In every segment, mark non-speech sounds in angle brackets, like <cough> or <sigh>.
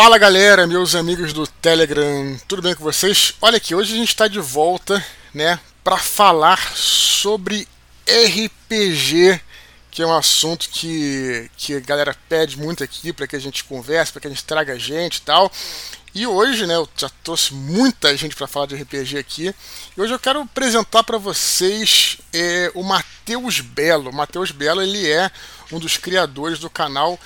Fala galera, meus amigos do Telegram, tudo bem com vocês? Olha aqui, hoje a gente está de volta, né, para falar sobre RPG, que é um assunto que, que a galera pede muito aqui para que a gente converse, para que a gente traga gente e tal. E hoje, né, eu já trouxe muita gente para falar de RPG aqui. E hoje eu quero apresentar para vocês é, o Matheus Belo. O Matheus Belo ele é um dos criadores do canal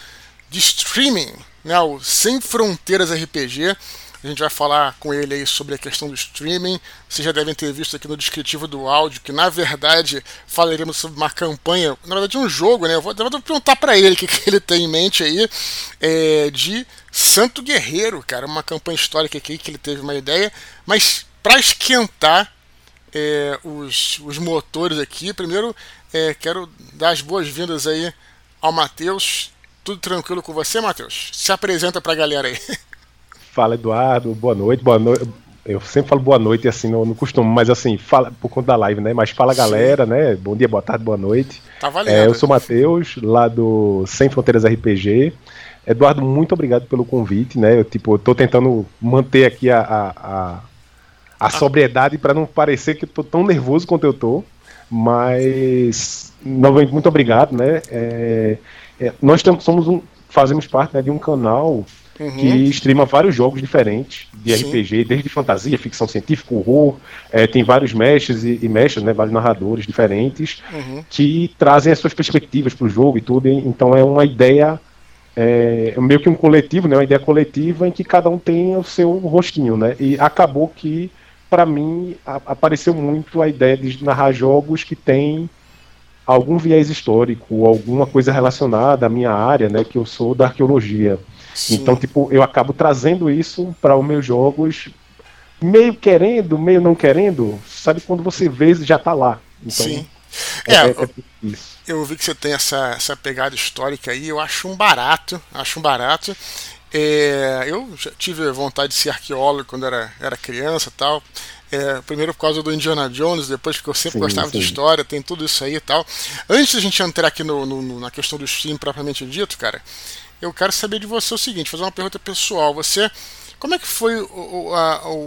de streaming né, o Sem Fronteiras RPG. A gente vai falar com ele aí sobre a questão do streaming. Vocês já devem ter visto aqui no descritivo do áudio que, na verdade, falaremos sobre uma campanha, na verdade, um jogo, né? Eu vou, eu vou perguntar para ele o que, que, ele tem em mente aí, é, de Santo Guerreiro, cara. Uma campanha histórica aqui que ele teve uma ideia. Mas, para esquentar é, os, os motores aqui, primeiro é, quero dar as boas-vindas aí ao Matheus. Tudo tranquilo com você, Matheus? Se apresenta pra galera aí. <laughs> Fala, Eduardo. Boa noite. Boa noite. Eu sempre falo boa noite, assim, não, não costumo, mas assim, fala por conta da live, né? Mas fala, Sim. galera, né? Bom dia, boa tarde, boa noite. Tá valendo. É, eu sou o Matheus, lá do Sem Fronteiras RPG. Eduardo, muito obrigado pelo convite, né? Eu, tipo, eu tô tentando manter aqui a, a, a, a sobriedade para não parecer que eu tô tão nervoso quanto eu tô. Mas, novamente, muito obrigado, né? É, é, nós temos, somos um, fazemos parte né, de um canal uhum. que streama vários jogos diferentes de Sim. RPG, desde fantasia, ficção científica, horror. É, tem vários mestres e, e mestres, né, vários narradores diferentes uhum. que trazem as suas perspectivas para o jogo e tudo. Então é uma ideia é, meio que um coletivo, né, uma ideia coletiva em que cada um tem o seu rostinho, né? E acabou que para mim a, apareceu muito a ideia de narrar jogos que tem algum viés histórico, alguma coisa relacionada à minha área, né, que eu sou da arqueologia. Sim. Então, tipo, eu acabo trazendo isso para os meus jogos, meio querendo, meio não querendo, sabe quando você vê já está lá. Então, Sim. É, é, é, isso. Eu vi que você tem essa, essa pegada histórica aí, eu acho um barato, acho um barato. É, eu já tive vontade de ser arqueólogo quando era, era criança tal. É, primeiro por causa do Indiana Jones, depois porque eu sempre sim, gostava sim. de história, tem tudo isso aí e tal. Antes da gente entrar aqui no, no, na questão do stream propriamente dito, cara, eu quero saber de você o seguinte, fazer uma pergunta pessoal. Você. Como é que foi o, a, o,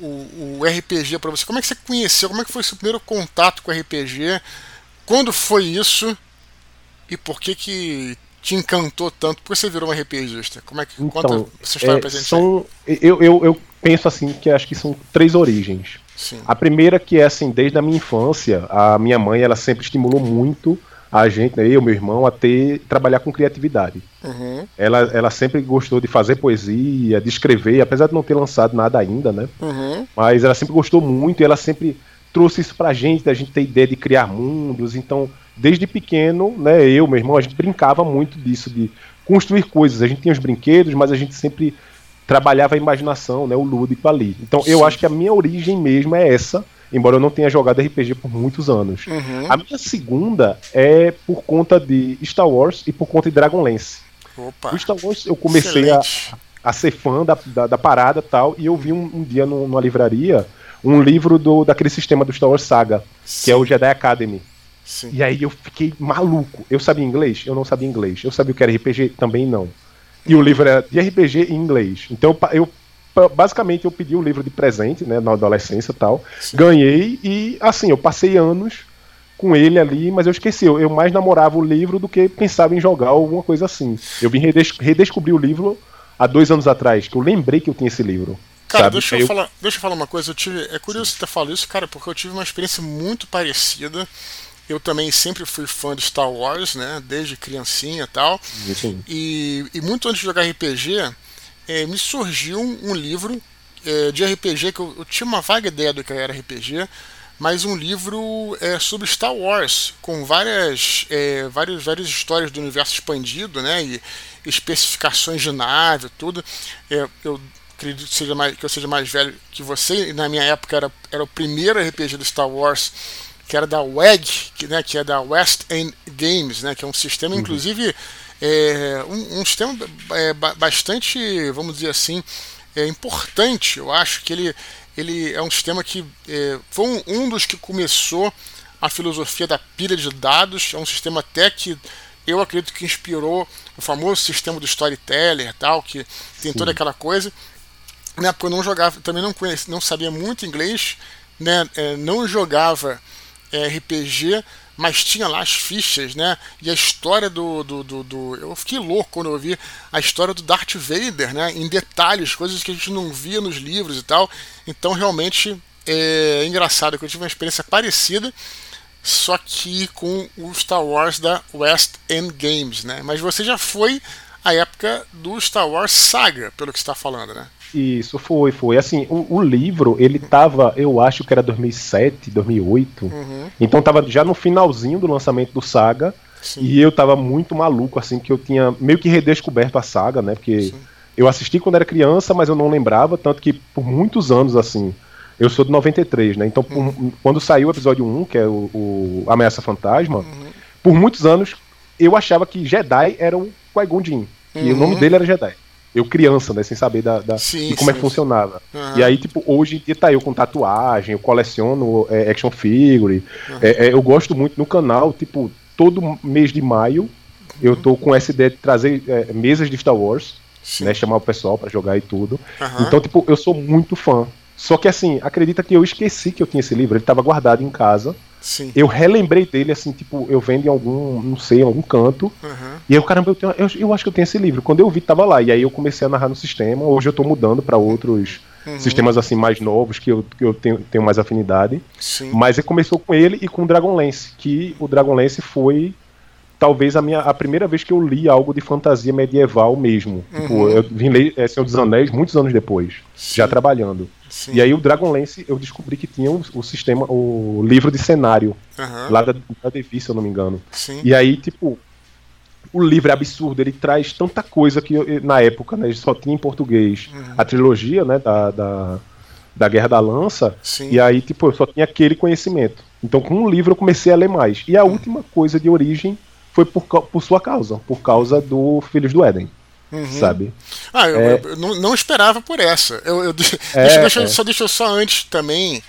o, o RPG para você? Como é que você conheceu? Como é que foi o seu primeiro contato com RPG? Quando foi isso? E por que que te encantou tanto? Por que você virou um RPGista? Como é que então, conta essa história é, pra gente? São, eu, eu, eu penso assim que acho que são três origens. Sim. A primeira que é assim, desde a minha infância, a minha mãe ela sempre estimulou muito a gente, né, eu, meu irmão, a ter trabalhar com criatividade. Uhum. Ela, ela sempre gostou de fazer poesia, de escrever, apesar de não ter lançado nada ainda, né? Uhum. Mas ela sempre gostou muito e ela sempre trouxe isso pra gente, a gente ter ideia de criar mundos. Então, desde pequeno, né, eu, meu irmão, a gente brincava muito disso, de construir coisas. A gente tinha os brinquedos, mas a gente sempre trabalhava a imaginação, né, o lúdico ali. Então Sim. eu acho que a minha origem mesmo é essa, embora eu não tenha jogado RPG por muitos anos. Uhum. A minha segunda é por conta de Star Wars e por conta de Dragonlance. Opa. O Star Wars eu comecei a, a, ser fã da, da, da parada tal, e eu vi um, um dia no, numa livraria um livro do, daquele sistema do Star Wars Saga, Sim. que é o Jedi Academy. Sim. E aí eu fiquei maluco. Eu sabia inglês? Eu não sabia inglês. Eu sabia o que era RPG? Também não. E o livro era de RPG em inglês. Então eu basicamente eu pedi o livro de presente, né, na adolescência e tal. Sim. Ganhei e assim, eu passei anos com ele ali, mas eu esqueci, eu, eu, mais namorava o livro do que pensava em jogar alguma coisa assim. Eu vim redes redescobrir o livro há dois anos atrás, que eu lembrei que eu tinha esse livro. Cara, deixa eu, eu, falar, deixa eu falar uma coisa. Eu tive, é curioso Sim. você ter falado isso, cara, porque eu tive uma experiência muito parecida. Eu também sempre fui fã de Star Wars, né? Desde criancinha e tal. E, e muito antes de jogar RPG, é, me surgiu um, um livro é, de RPG que eu, eu, tinha uma vaga ideia do que era RPG, mas um livro é, sobre Star Wars, com várias, é, várias, várias histórias do universo expandido, né? E especificações de nave, tudo. Eu acredito que, seja mais, que eu seja mais velho que você, e na minha época era, era o primeiro RPG do Star Wars que era da WEG, que, né, que é da West End Games, né, que é um sistema, uhum. inclusive, é, um, um, sistema é, bastante, vamos dizer assim, é, importante. Eu acho que ele, ele é um sistema que é, foi um, um, dos que começou a filosofia da pilha de dados. É um sistema até que eu acredito que inspirou o famoso sistema do storyteller tal, que tem Sim. toda aquela coisa. Na época eu não jogava, também não conhecia, não sabia muito inglês, né? É, não jogava RPG, mas tinha lá as fichas, né? E a história do, do, do, do, Eu fiquei louco quando eu vi a história do Darth Vader, né? Em detalhes, coisas que a gente não via nos livros e tal. Então, realmente, é engraçado que eu tive uma experiência parecida, só que com o Star Wars da West End Games, né? Mas você já foi a época do Star Wars Saga, pelo que está falando, né? Isso, foi, foi. Assim, o, o, livro, ele tava, eu acho que era 2007, 2008. Uhum. Então tava já no finalzinho do lançamento do Saga. Sim. E eu tava muito maluco, assim, que eu tinha meio que redescoberto a saga, né? Porque Sim. eu assisti quando era criança, mas eu não lembrava, tanto que por muitos anos, assim, eu sou de 93, né? Então, por, uhum. quando saiu o episódio 1, que é o, o Ameaça Fantasma, uhum. por muitos anos eu achava que Jedi era o Qui-Gon Jinn. E o nome uhum. dele era Jedi eu criança, né, sem saber da, da sim, de como sim, é que funcionava. Uhum. E aí, tipo, hoje em dia tá eu com tatuagem, eu coleciono é, action figure, uhum. é, é, eu gosto muito no canal, tipo, todo mês de maio eu tô com essa ideia de trazer é, mesas de Star Wars, sim. né, chamar o pessoal para jogar e tudo. Uhum. Então, tipo, eu sou muito fã. Só que assim, acredita que eu esqueci que eu tinha esse livro, ele tava guardado em casa. Sim. Eu relembrei dele, assim, tipo, eu vendo em algum, não sei, em algum canto. Uhum. E eu, caramba, eu, tenho, eu, eu, acho que eu tenho esse livro. Quando eu vi, tava lá. E aí eu comecei a narrar no sistema. Hoje eu tô mudando para outros uhum. sistemas, assim, mais novos, que eu, que eu tenho, tenho mais afinidade. Sim. Mas ele começou com ele e com o Dragonlance, que o Dragonlance foi talvez a minha a primeira vez que eu li algo de fantasia medieval mesmo. Tipo, uhum. Tipo, eu vim ler é, Senhor dos Anéis muitos anos depois, Sim. já trabalhando. Sim. E aí o Dragonlance eu descobri que tinha o, o sistema, o livro de cenário uhum. lá da, da Devi, se eu não me engano. Sim. E aí, tipo, o livro é absurdo, ele traz tanta coisa que eu, na época, né, só tinha em português uhum. a trilogia, né, da, da, da Guerra da Lança, Sim. e aí, tipo, eu só tinha aquele conhecimento. Então, com o livro eu comecei a ler mais. E a uhum. última coisa de origem foi por, por sua causa, por causa do Filhos do Éden. Uhum. Sabe? Ah, eu, é... eu não, não, esperava por essa. Eu, eu <laughs> é, deixa, deixa, é. Só deixa eu só antes também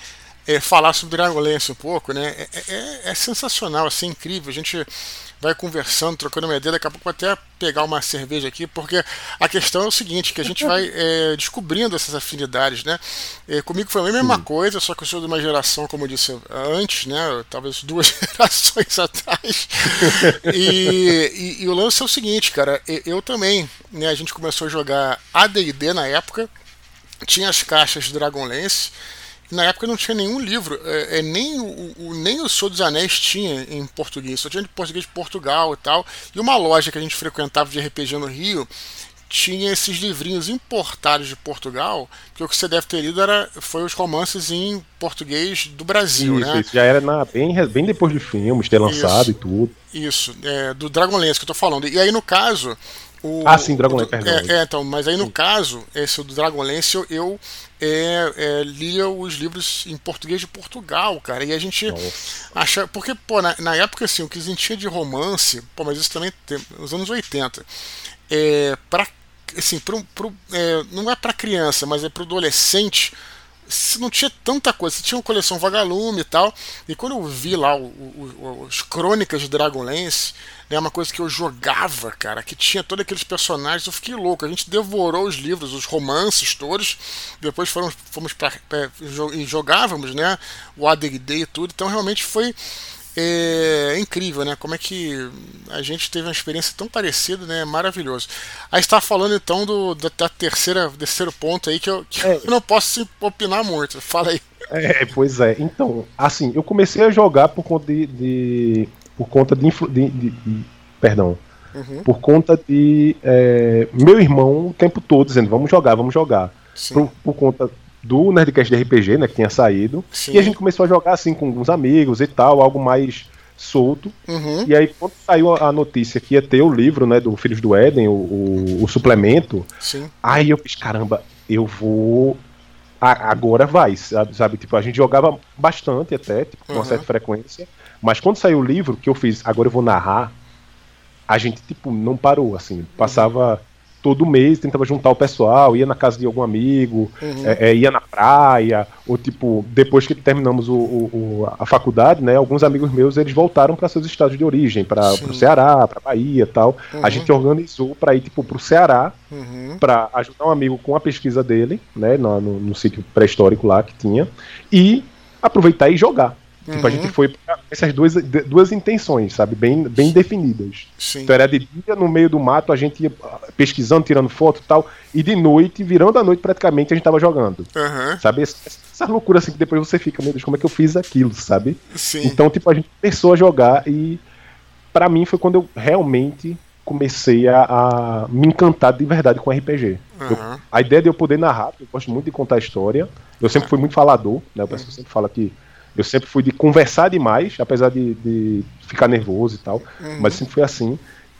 é, falar sobre Dragonlance um pouco, né? É, é, é, sensacional, assim, incrível. A gente vai conversando, trocando uma ideia, daqui a pouco vou até pegar uma cerveja aqui, porque a questão é o seguinte, que a gente vai é, <laughs> descobrindo essas afinidades, né? É, comigo foi a mesma Sim. coisa, só que eu sou de uma geração, como eu disse antes, né? Talvez duas <laughs> gerações atrás. E, e, e o lance é o seguinte, cara, eu também, né? A gente começou a jogar AD&D na época, tinha as caixas de Dragonlance, na época não tinha nenhum livro, é, é nem, o, o, nem o Senhor dos Anéis tinha em português, só tinha de português de Portugal e tal. E uma loja que a gente frequentava de RPG no Rio tinha esses livrinhos importados de Portugal, que o que você deve ter lido era, foi os romances em português do Brasil, isso, né? Isso, já era na, bem, bem depois de filmes, ter lançado isso, e tudo. Isso, é, do Dragonlance que eu tô falando. E aí, no caso, o, ah, sim, Dragonlance, perdão. É, é, então, mas aí no sim. caso, esse do Dragonlance, eu, eu é, é, lia os livros em português de Portugal, cara. E a gente Nossa. acha. Porque, pô, na, na, época, assim, o que a gente tinha de romance, pô, mas isso também tem, nos anos 80. É, pra, assim, pro, pro, é, não é para criança, mas é para adolescente não tinha tanta coisa. Você tinha uma coleção Vagalume e tal. E quando eu vi lá os Crônicas de Dragonlance, é né, uma coisa que eu jogava, cara, que tinha todos aqueles personagens, eu fiquei louco. A gente devorou os livros, os romances todos. Depois fomos, fomos pra, e jogávamos, né? O AD&D e tudo. Então realmente foi é incrível, né? Como é que a gente teve uma experiência tão parecida, né? Maravilhoso. Aí está falando então do da, da, terceira terceiro ponto aí que eu, que é. eu não posso opinar muito. Fala aí. É, pois é. Então, assim, eu comecei a jogar por conta de, de por conta de, de, de, de perdão, uhum. por conta de é, meu irmão o tempo todo dizendo vamos jogar, vamos jogar. Por, por, conta do Nerdcast de RPG, né, que tinha saído. Sim. E a gente começou a jogar assim com alguns amigos e tal, algo mais solto. Uhum. E aí, quando saiu a notícia que ia ter o livro, né, do Filhos do Éden, o, o, o suplemento, Sim. aí eu fiz, caramba, eu vou. agora vai, sabe, sabe? Tipo, a gente jogava bastante até, tipo, com uma uhum. certa frequência. Mas quando saiu o livro, que eu fiz, agora eu vou narrar, a gente, tipo, não parou, assim. Passava todo mês tentava juntar o pessoal, ia na casa de algum amigo, uhum. é, é, ia na praia, ou tipo, depois que terminamos o, o, a faculdade, né, alguns amigos meus eles voltaram para seus estados de origem, para o Ceará, para Bahia tal. Uhum. A gente organizou para ir tipo, para o Ceará, uhum. para ajudar um amigo com a pesquisa dele, né, no, no, no sítio pré-histórico lá que tinha, e aproveitar e jogar. Uhum. Tipo, a gente uhum. foi pra essas duas, duas intenções, sabe? Bem, bem definidas. Sim. Então era de dia no meio do mato, a gente ia pesquisando, tirando foto e tal, e de noite, virando a noite praticamente, a gente tava jogando. Uhum. Sabe? Essa, loucura assim que depois você fica, meu Deus, como é que eu fiz aquilo, sabe? Sim. Então, tipo, a gente começou a jogar e para mim foi quando eu realmente comecei a, a, me encantar de verdade com RPG. Uhum. Eu, a ideia de eu poder narrar, eu gosto muito de contar história. Eu sempre fui muito falador, né? O pessoal uhum. sempre fala que eu sempre fui de conversar demais, apesar de, de ficar nervoso e tal, uhum. mas sempre foi assim.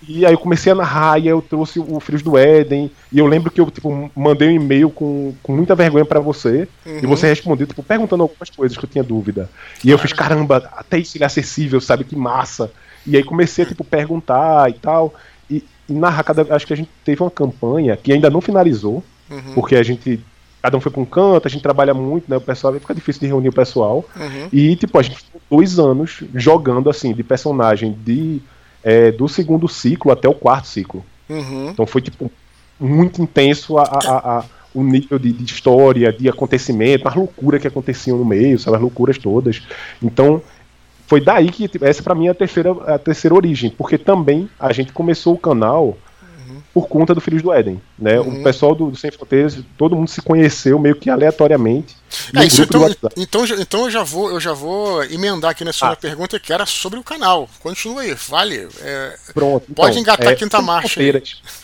E aí eu comecei a narrar, e aí eu trouxe o Filhos do Éden, e eu lembro que eu tipo, mandei um e-mail com, com muita vergonha para você, uhum. e você respondeu, tipo, perguntando algumas coisas que eu tinha dúvida. E eu fiz, caramba, até isso ele é acessível, sabe? Que massa. E aí comecei a tipo, perguntar e tal. E, e narrar, cada, acho que a gente teve uma campanha que ainda não finalizou, uhum. porque a gente cada um foi para um canto, a gente trabalha muito, né? O pessoal fica difícil de reunir o pessoal. Uhum. E, tipo, a gente ficou dois anos jogando assim, de personagem de é, do segundo ciclo até o quarto ciclo. Uhum. Então foi, tipo, muito intenso a, a, a o nível de, de, história, de acontecimento, as loucuras que aconteciam no meio, sabe? As loucuras todas. Então, foi daí que tipo, essa para mim é a terceira, a terceira origem, porque também a gente começou o canal por conta do Filhos do Éden. Né? Uhum. O pessoal do, do, Sem Fronteiras, todo mundo se conheceu meio que aleatoriamente. É, isso, então, então, então, eu já vou eu já vou emendar aqui na sua ah. pergunta que era sobre o canal. Continua aí, vale. É, Pronto. Pode então, engatar é, a quinta marcha.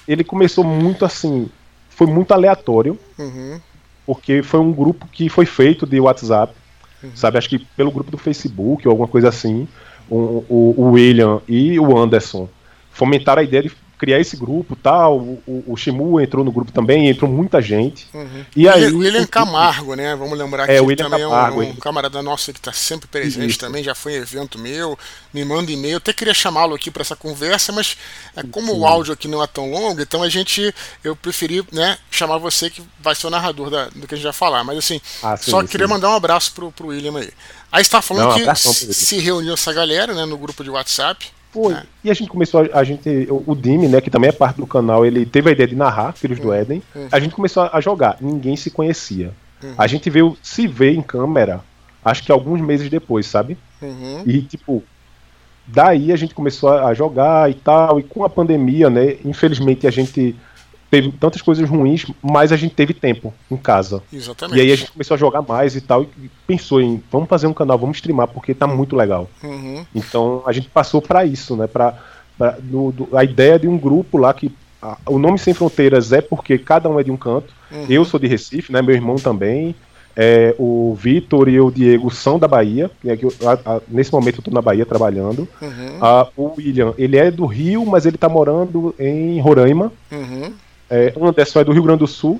Ele começou muito assim, foi muito aleatório, uhum. porque foi um grupo que foi feito de WhatsApp, uhum. sabe? Acho que pelo grupo do Facebook ou alguma coisa assim. O, o, o William e o Anderson fomentaram a ideia de criar esse grupo tal. O, o, o, Shimu entrou no grupo também, entrou muita gente. Uhum. E aí, o William Camargo, né? Vamos lembrar é, que ele também Camargo, é um, um camarada nosso que está sempre presente Isso. também, já foi em evento meu, me manda e-mail. Eu até queria chamá-lo aqui para essa conversa, mas é, como Sim. o áudio aqui não é tão longo, então a gente eu preferi né, chamar você que vai ser o narrador da, do que a gente vai falar. Mas assim, ah, sim, só sim. queria mandar um abraço pro, pro William aí. Aí está falando não, que se reuniu essa galera né, no grupo de WhatsApp. Foi. É. E a gente começou, a, a gente, o, Dimi, né, que também é parte do canal, ele teve a ideia de narrar Filhos do uhum. Éden. Uhum. A gente começou a jogar, ninguém se conhecia. Uhum. A gente veio se ver em câmera, acho que alguns meses depois, sabe? Uhum. E tipo, daí a gente começou a jogar e tal, e com a pandemia, né, infelizmente a gente teve tantas coisas ruins, mas a gente teve tempo em casa. Exatamente. E aí a gente começou a jogar mais e tal, e pensou em vamos fazer um canal, vamos streamar, porque tá muito legal. Uhum. Então a gente passou para isso, né? Pra, pra do, do, a ideia de um grupo lá que. A, o nome Sem Fronteiras é porque cada um é de um canto. Uhum. Eu sou de Recife, né? Meu irmão também. É, o Vitor e o Diego são da Bahia. Né, que eu, a, a, nesse momento eu estou na Bahia trabalhando. Uhum. o William, ele é do Rio, mas ele está morando em Roraima. Uhum. É, o Anderson é do Rio Grande do Sul.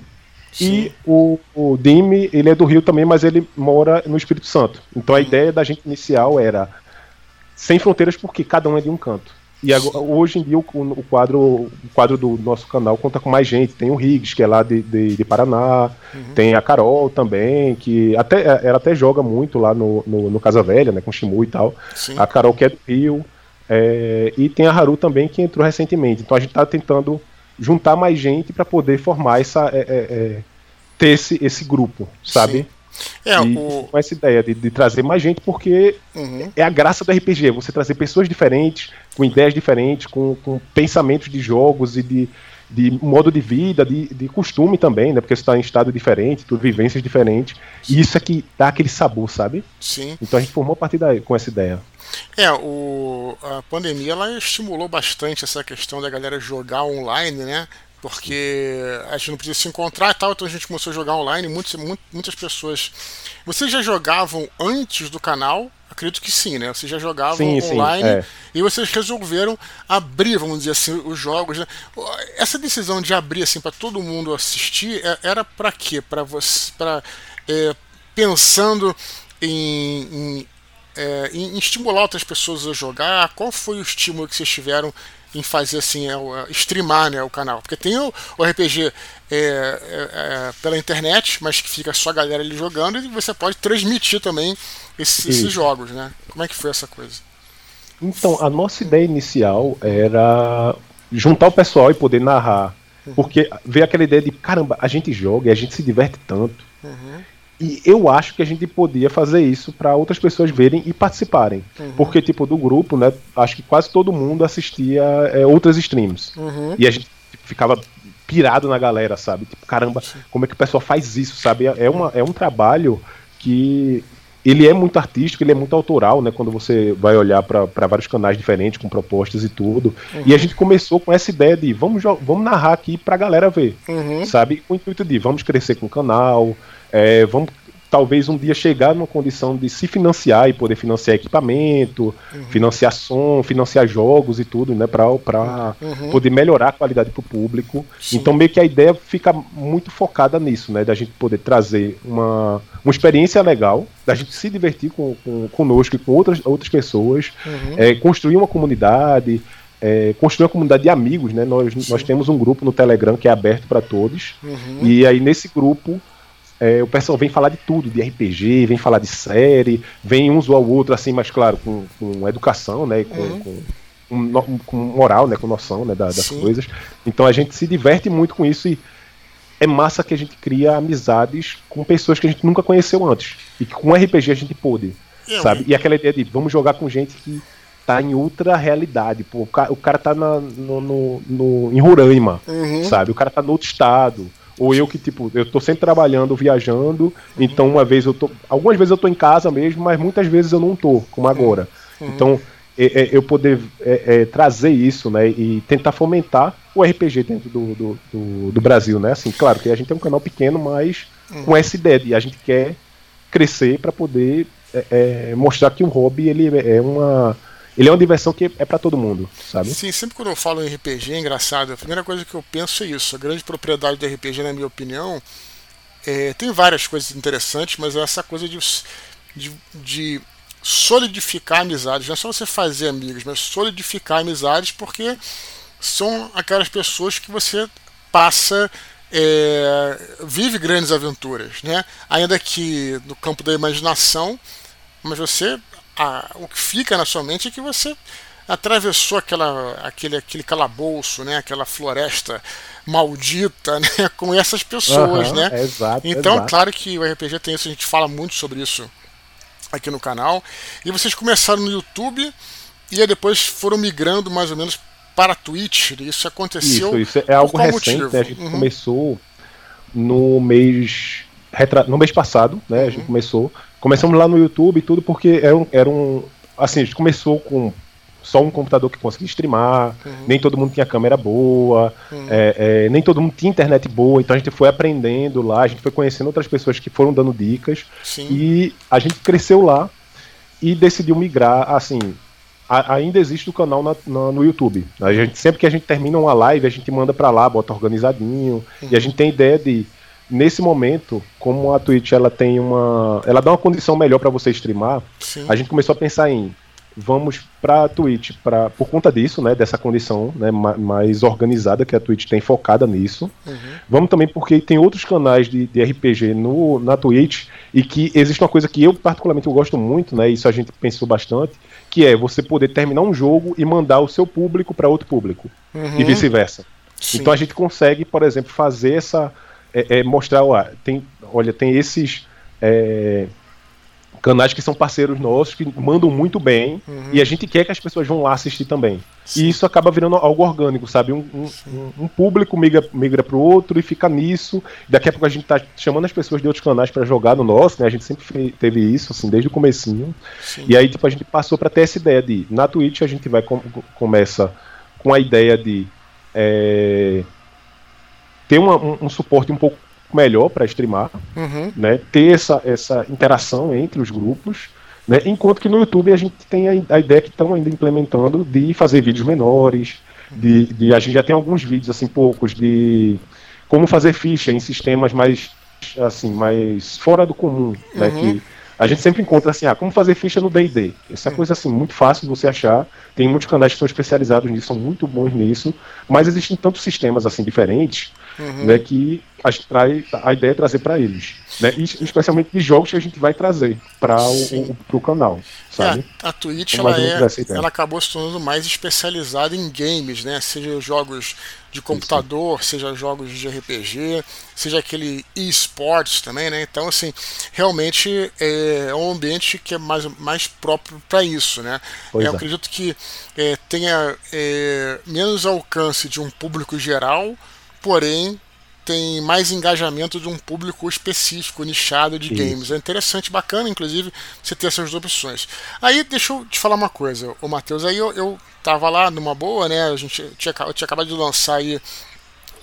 Sim. E o, o Dime, ele é do Rio também, mas ele mora no Espírito Santo. Então a ideia da gente inicial era sem fronteiras, porque cada um é de um canto. E agora, hoje em dia o, o, quadro, o quadro do nosso canal conta com mais gente. Tem o Riggs, que é lá de, de, de Paraná, uhum. tem a Carol também, que até ela até joga muito lá no, no, no Casa Velha, né? Com Shimu e tal. Sim. A Carol que é do Rio. É, e tem a Haru também, que entrou recentemente. Então a gente está tentando juntar mais gente para poder formar essa. É, é, é, ter esse, esse grupo, sabe? É, o... Com essa ideia de, de trazer mais gente, porque uhum. é a graça do RPG, você trazer pessoas diferentes, com ideias diferentes, com, com pensamentos de jogos e de, de modo de vida, de, de costume também, né? Porque você está em estado diferente, tudo vivências diferentes. E isso é que dá aquele sabor, sabe? Sim. Então a gente formou a partir daí com essa ideia. É, o, a pandemia ela estimulou bastante essa questão da galera jogar online, né? Porque a gente não podia se encontrar e tal, então a gente começou a jogar online. Muitas, muitas pessoas. Vocês já jogavam antes do canal? Acredito que sim, né? Vocês já jogavam sim, online sim, é. e vocês resolveram abrir, vamos dizer assim, os jogos. Né? Essa decisão de abrir assim para todo mundo assistir é, era para quê? Para você, para é, pensando em, em é, em, estimular outras pessoas a jogar? Qual foi o estímulo que vocês tiveram em fazer assim, é, é, streamar né, o canal. Porque tem o, o RPG é, é, é, pela internet, mas que fica só a galera ali jogando, e você pode transmitir também esses, esses jogos, né? Como é que foi essa coisa? Então, a nossa ideia inicial era juntar o pessoal e poder narrar. Uhum. Porque veio aquela ideia de, caramba, a gente joga e a gente se diverte tanto. Uhum. E eu acho que a gente podia fazer isso para outras pessoas verem e participarem. Uhum. Porque, tipo, do grupo, né? Acho que quase todo mundo assistia é, outras streams. Uhum. E a gente tipo, ficava pirado na galera, sabe? Tipo, caramba, como é que o pessoal faz isso, sabe? É, é uma, é um trabalho que ele é muito artístico, ele é muito autoral, né? Quando você vai olhar para vários canais diferentes, com propostas e tudo. Uhum. E a gente começou com essa ideia de vamos, vamos narrar aqui pra galera ver, uhum. sabe? Com o intuito de vamos crescer com o canal, é, vamos talvez um dia chegar numa condição de se financiar e poder financiar equipamento, uhum. financiar som, financiar jogos e tudo, né, para uhum. poder melhorar a qualidade para o público. Sim. Então meio que a ideia fica muito focada nisso, né, da gente poder trazer uma, uma experiência legal, da gente se divertir com, com conosco e com outras, outras pessoas, uhum. é, construir uma comunidade, é, construir uma comunidade de amigos, né? Nós, nós temos um grupo no Telegram que é aberto para todos. Uhum. E aí nesse grupo é, o pessoal vem falar de tudo, de RPG, vem falar de série, vem um zoar o outro, assim, mas claro, com, com educação, né? Com, uhum. com, com, com, moral, né? Com noção né, das coisas. Então a gente se diverte muito com isso e é massa que a gente cria amizades com pessoas que a gente nunca conheceu antes. E que com RPG a gente pôde. sabe? E aquela ideia de vamos jogar com gente que tá em outra realidade. Pô, o, cara, o cara tá na, no, no, no, em Roraima, uhum. sabe? O cara tá no outro estado. Ou eu que, tipo, eu tô sempre trabalhando, viajando, então uma vez eu tô. Algumas vezes eu tô em casa mesmo, mas muitas vezes eu não tô, como agora. Uhum. Então, é, é, eu poder é, é, trazer isso, né, e tentar fomentar o RPG dentro do, do, do, do, Brasil, né? Assim, claro que a gente tem um canal pequeno, mas uhum. com essa ideia de a gente quer crescer para poder é, é, mostrar que um hobby ele é uma ele é uma diversão que é para todo mundo, sabe? Sim, sempre quando eu falo em RPG é engraçado. A primeira coisa que eu penso é isso. A grande propriedade do RPG, na minha opinião, é, tem várias coisas interessantes, mas é essa coisa de, de, de solidificar amizades. Não é só você fazer amigos, mas solidificar amizades, porque são aquelas pessoas que você passa é, vive grandes aventuras, né? Ainda que no campo da imaginação, mas você a, o que fica na sua mente é que você atravessou aquela, aquele, aquele calabouço, né, aquela floresta maldita, né, <laughs> com essas pessoas, uhum, né? Exato, então, exato. claro que o RPG tem isso, a gente fala muito sobre isso aqui no canal. E vocês começaram no YouTube e depois foram migrando mais ou menos para a Twitch. Isso aconteceu. Isso, isso é algo recente. Né? A gente uhum. começou no mês no mês passado, né? A gente uhum. começou Começamos lá no YouTube e tudo porque era um, era um. Assim, a gente começou com só um computador que conseguia streamar, uhum. nem todo mundo tinha câmera boa, uhum. é, é, nem todo mundo tinha internet boa, então a gente foi aprendendo lá, a gente foi conhecendo outras pessoas que foram dando dicas Sim. e a gente cresceu lá e decidiu migrar, assim, a, ainda existe o canal na, na, no YouTube. A gente, sempre que a gente termina uma live, a gente manda para lá, bota organizadinho, uhum. e a gente tem ideia de nesse momento, como a Twitch ela tem uma, ela dá uma condição melhor para você streamar, Sim. a gente começou a pensar em vamos para a Twitch para por conta disso, né, dessa condição, né, mais organizada que a Twitch tem focada nisso. Uhum. Vamos também porque tem outros canais de, de, RPG no na Twitch e que existe uma coisa que eu particularmente eu gosto muito, né, isso a gente pensou bastante, que é você poder terminar um jogo e mandar o seu público para outro público uhum. e vice-versa. Então a gente consegue, por exemplo, fazer essa é, é mostrar, ó, tem, olha, tem esses é, canais que são parceiros nossos, que mandam muito bem, uhum. e a gente quer que as pessoas vão lá assistir também. Sim. E isso acaba virando algo orgânico, sabe? Um, um, um público migra, migra pro outro e fica nisso. Daqui a pouco a gente tá chamando as pessoas de outros canais para jogar no nosso, né? A gente sempre teve isso, assim, desde o comecinho. Sim. E aí, tipo, a gente passou para ter essa ideia de, na Twitch a gente vai com, começa com a ideia de é, ter uma, um, um, suporte um pouco melhor para streamar, uhum. né? Ter essa, essa interação entre os grupos, né? Enquanto que no YouTube a gente tem a, a ideia que estão ainda implementando de fazer vídeos menores, de, de, a gente já tem alguns vídeos assim poucos de como fazer ficha em sistemas mais assim mais fora do comum, né? uhum. né? Que A gente sempre encontra assim, ah, como fazer ficha no D&D. Essa é coisa assim muito fácil de você achar. Tem muitos canais que são especializados nisso, são muito bons nisso. Mas existem tantos sistemas assim diferentes, uhum. né, que a gente traz a ideia é trazer para eles, né? E, especialmente de jogos que a gente vai trazer para o, o canal, sabe? É, a Twitch ela, é, ela acabou se tornando mais especializada em games, né? Seja jogos de computador, Isso. seja jogos de RPG, seja aquele e-sports também, né? Então, assim, realmente é um ambiente que é mais, mais próprio para isso, né? eu é. acredito que é, tenha é, menos alcance de um público geral, porém tem mais engajamento de um público específico, nichado de Isso. games. É interessante, bacana, inclusive, você ter essas opções. Aí, deixa eu te falar uma coisa, o Matheus, aí eu, eu tava lá numa boa, né? A gente tinha, eu tinha acabado de lançar aí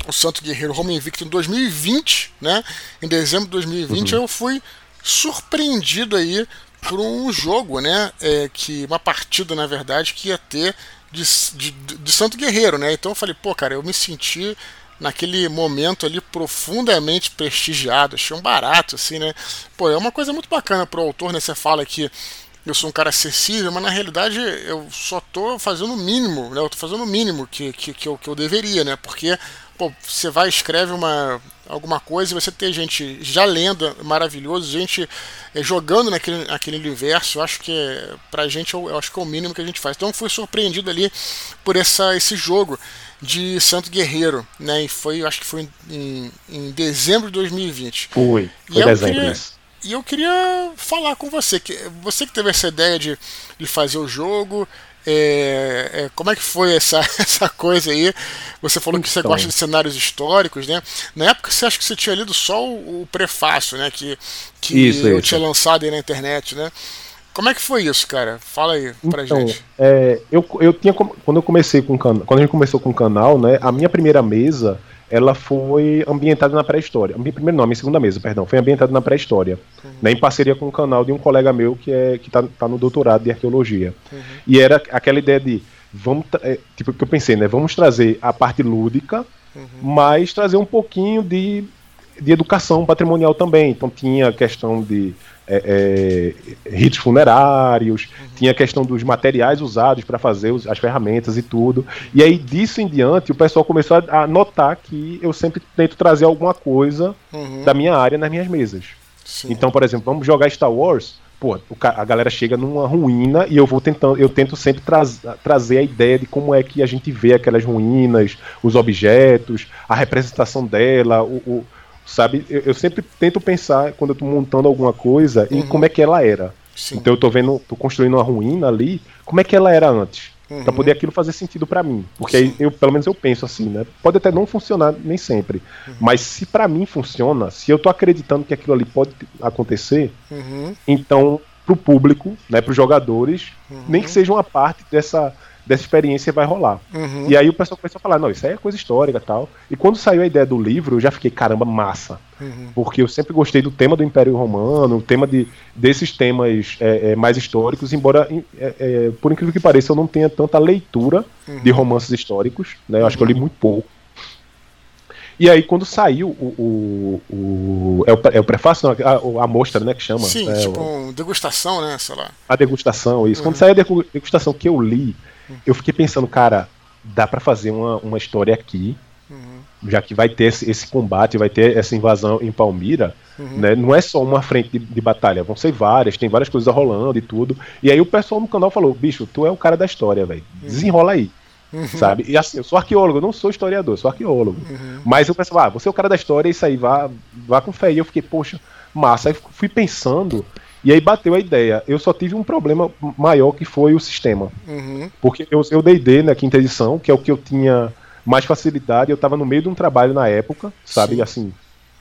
o Santo Guerreiro Home Invicto em 2020, né? Em dezembro de 2020 uhum. eu fui surpreendido aí por um jogo, né? É, que uma partida, na verdade, que ia ter de, de, de Santo Guerreiro, né? Então eu falei, pô, cara, eu me senti naquele momento ali profundamente prestigiado, achei um barato, assim, né? Pô, é uma coisa muito bacana pro autor, né? Você fala que eu sou um cara acessível, mas na realidade eu só tô fazendo o mínimo, né? Eu tô fazendo o mínimo que, que, que, eu, que eu deveria, né? Porque, pô, você vai escreve uma alguma coisa e você tem gente já lendo, maravilhoso, gente é, jogando naquele, naquele universo, acho que é, pra gente eu, eu, acho que é o mínimo que a gente faz. Então fui surpreendido ali por essa, esse jogo de Santo Guerreiro, né? E foi, acho que foi em, em dezembro de 2020. Foi, foi e dezembro. Queria, e eu queria falar com você, que você que teve essa ideia de, de fazer o jogo, é, é, como é que foi essa, <laughs> essa coisa aí? Você falou então. que você então. gosta de cenários históricos, né? Na época você acha que você tinha lido só o, o prefácio, né? Que, que isso, eu isso. tinha lançado aí na internet, né? Como é que foi isso, cara? Fala aí pra então, gente. É, eu, eu tinha quando eu comecei com quando a gente começou com o canal, né? A minha primeira mesa ela foi ambientada na pré-história. Primeiro não, a minha segunda mesa, perdão, foi ambientada na pré-história, uhum. né, em parceria com o canal de um colega meu que é que tá, tá no doutorado de arqueologia. Uhum. E era aquela ideia de vamos é, tipo que eu pensei, né, vamos trazer a parte lúdica, uhum. mas trazer um pouquinho de de educação patrimonial também. Então tinha a questão de é, é, ritos funerários, uhum. tinha a questão dos materiais usados para fazer os, as ferramentas e tudo. E aí disso em diante o pessoal começou a, a notar que eu sempre tento trazer alguma coisa uhum. da minha área nas minhas mesas. Sim. Então, por exemplo, vamos jogar Star Wars. Pô, a galera chega numa ruína e eu vou tentando, eu tento sempre tra trazer a ideia de como é que a gente vê aquelas ruínas, os objetos, a representação dela, o, o sabe? Eu, eu, sempre tento pensar, quando eu tô montando alguma coisa, em uhum. como é que ela era. Sim. Então eu tô vendo, tô construindo uma ruína ali, como é que ela era antes? Uhum. Pra poder aquilo fazer sentido para mim. Porque aí eu, pelo menos eu penso assim, né? Pode até não funcionar nem sempre. Uhum. Mas se para mim funciona, se eu tô acreditando que aquilo ali pode acontecer, uhum. então pro público, né, pros jogadores, nem que uhum. seja uma parte dessa dessa experiência vai rolar. Uhum. E aí o pessoal começou a falar, não, isso aí é coisa histórica tal. E quando saiu a ideia do livro, eu já fiquei, caramba, massa. Uhum. Porque eu sempre gostei do tema do Império Romano, o tema de, desses temas é, é, mais históricos, embora, é, é, por incrível que pareça, eu não tenha tanta leitura uhum. de romances históricos, né? Eu acho que eu li muito pouco. E aí, quando saiu o. o, o é, o é o prefácio, não, a, a mostra, né? Que chama. Sim, é, tipo, o, degustação, né? Sei lá. A degustação, isso. Uhum. Quando saiu a degustação que eu li, eu fiquei pensando, cara, dá para fazer uma, uma história aqui, uhum. já que vai ter esse, esse, combate, vai ter essa invasão em Palmira, uhum. né? Não é só uma frente de, de, batalha, vão ser várias, tem várias coisas rolando e tudo. E aí o pessoal no canal falou, bicho, tu é o cara da história, velho. Uhum. Desenrola aí. Uhum. Sabe? E assim, eu sou arqueólogo, eu não sou historiador, sou arqueólogo. Uhum. Mas o pessoal, ah, você é o cara da história, isso aí, vá, vá com fé. E eu fiquei, poxa, massa. Aí fui pensando e aí bateu a ideia. Eu só tive um problema maior que foi o sistema. Uhum. Porque eu, eu dei na quinta edição, que é o que eu tinha mais facilidade. Eu estava no meio de um trabalho na época, sabe? Sim. Assim,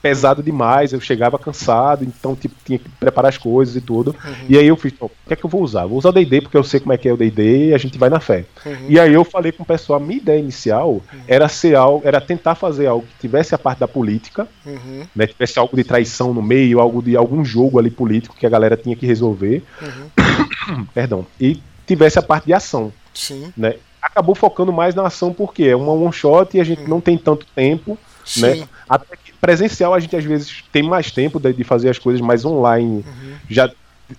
pesado demais, eu chegava cansado, então tipo, tinha que preparar as coisas e tudo. Uhum. E aí eu fiz, o que é que eu vou usar? Vou usar o D&D porque eu sei como é que é o D&D e a gente vai na fé. Uhum. E aí eu falei com o pessoal, a minha ideia inicial uhum. era ser algo, era tentar fazer algo que tivesse a parte da política, uhum. né, tivesse algo de traição no meio, algo de algum jogo ali político que a galera tinha que resolver. Uhum. <coughs> Perdão. E tivesse a parte de ação. Sim. Né? Acabou focando mais na ação porque é uma one shot e a gente uhum. não tem tanto tempo, né? Até que presencial a gente às vezes tem mais tempo de, de fazer as coisas mais online. Uhum. Já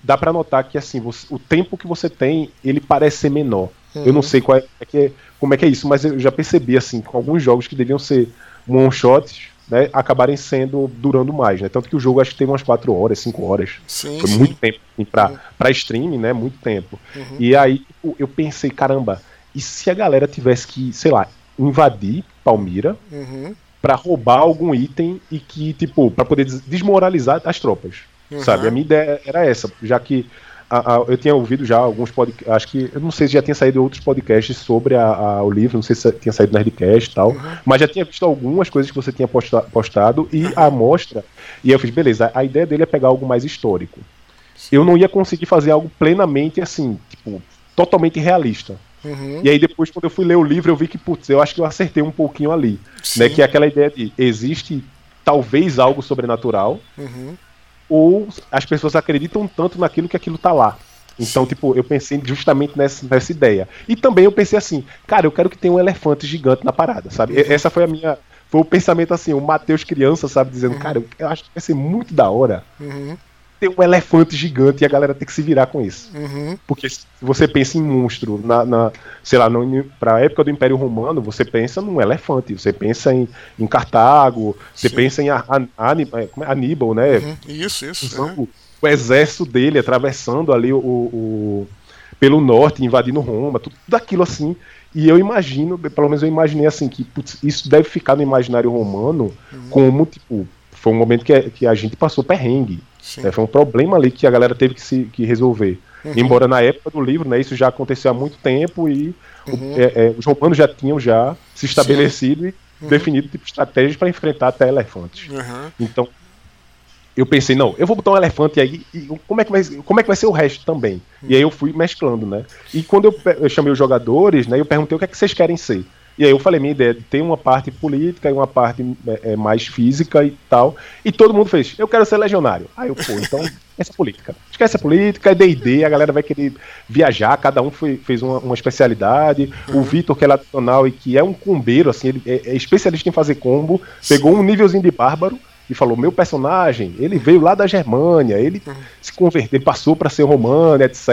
dá para notar que assim, você, o tempo que você tem, ele parece ser menor. Uhum. Eu não uhum. sei qual é, é, que é, como é que é isso, mas eu já percebi assim, com alguns jogos que deviam ser one shots, né, acabarem sendo durando mais, né? Tanto que o jogo acho que teve umas 4 horas, 5 horas. Sim, Foi sim. muito tempo assim, para uhum. Pra stream, né? Muito tempo. Uhum. E aí tipo, eu pensei, caramba, e se a galera tivesse que, sei lá, invadir Palmira uhum. Para roubar algum item e que, tipo, para poder desmoralizar as tropas? Uhum. Sabe? A minha ideia era essa, já que a, a, eu tinha ouvido já alguns podcasts, acho que, eu não sei se já tinha saído outros podcasts sobre a, o livro, não sei se tinha saído Nerdcast e tal, uhum. mas já tinha visto algumas coisas que você tinha posta, postado e a amostra, e eu fiz, beleza, a ideia dele é pegar algo mais histórico. Eu não ia conseguir fazer algo plenamente assim, tipo, totalmente realista. Uhum. E aí depois, quando eu fui ler o livro, eu vi que, putz, eu acho que eu acertei um pouquinho ali. Né, que é aquela ideia de existe talvez algo sobrenatural, uhum ou as pessoas acreditam tanto naquilo que aquilo tá lá. Então, Sim. tipo, eu pensei justamente nessa, nessa ideia. E também eu pensei assim, cara, eu quero que tenha um elefante gigante na parada, sabe? Uhum. Essa foi a minha. Foi o pensamento assim, o Matheus criança, sabe, dizendo, uhum. cara, eu acho que vai ser muito da hora uhum. Ter um elefante gigante e a galera tem que se virar com isso. Uhum. Porque se você pensa em monstro, na, na sei lá, no, pra época do Império Romano, você pensa num elefante, você pensa em, em Cartago, você Sim. pensa em é, Aníbal, né? Uhum. Isso, isso. Então, é. O exército dele atravessando ali o, o, pelo norte, invadindo Roma, tudo, tudo aquilo assim. E eu imagino, pelo menos eu imaginei assim, que putz, isso deve ficar no imaginário romano uhum. como, tipo, foi um momento que, que a gente passou perrengue. Né? Foi um problema ali que a galera teve que, se, que resolver. Uhum. Embora na época do livro, né, isso já aconteceu há muito tempo e uhum. o, é, é, os romanos já tinham já se estabelecido Sim. e uhum. definido tipo, estratégias para enfrentar até elefantes. Uhum. Então, eu pensei, não, eu vou botar um elefante aí, e como é que vai, como é que vai ser o resto também? E aí eu fui mesclando, né? E quando eu, eu chamei os jogadores, né, eu perguntei o que é que vocês querem ser. E aí eu falei minha ideia de ter uma parte política e uma parte é, é, mais física e tal. E todo mundo fez, eu quero ser legionário. Aí eu, pô, então, <laughs> essa política. Esquece a política, é D&D, a galera vai querer viajar, cada um foi, fez uma, uma especialidade. Uhum. O Vitor, que é nacional e que é um combeiro, assim, ele é, é especialista em fazer combo, pegou um nívelzinho de bárbaro e falou: meu personagem, ele veio lá da Germânia, ele uhum. se converteu, passou para ser romano, etc.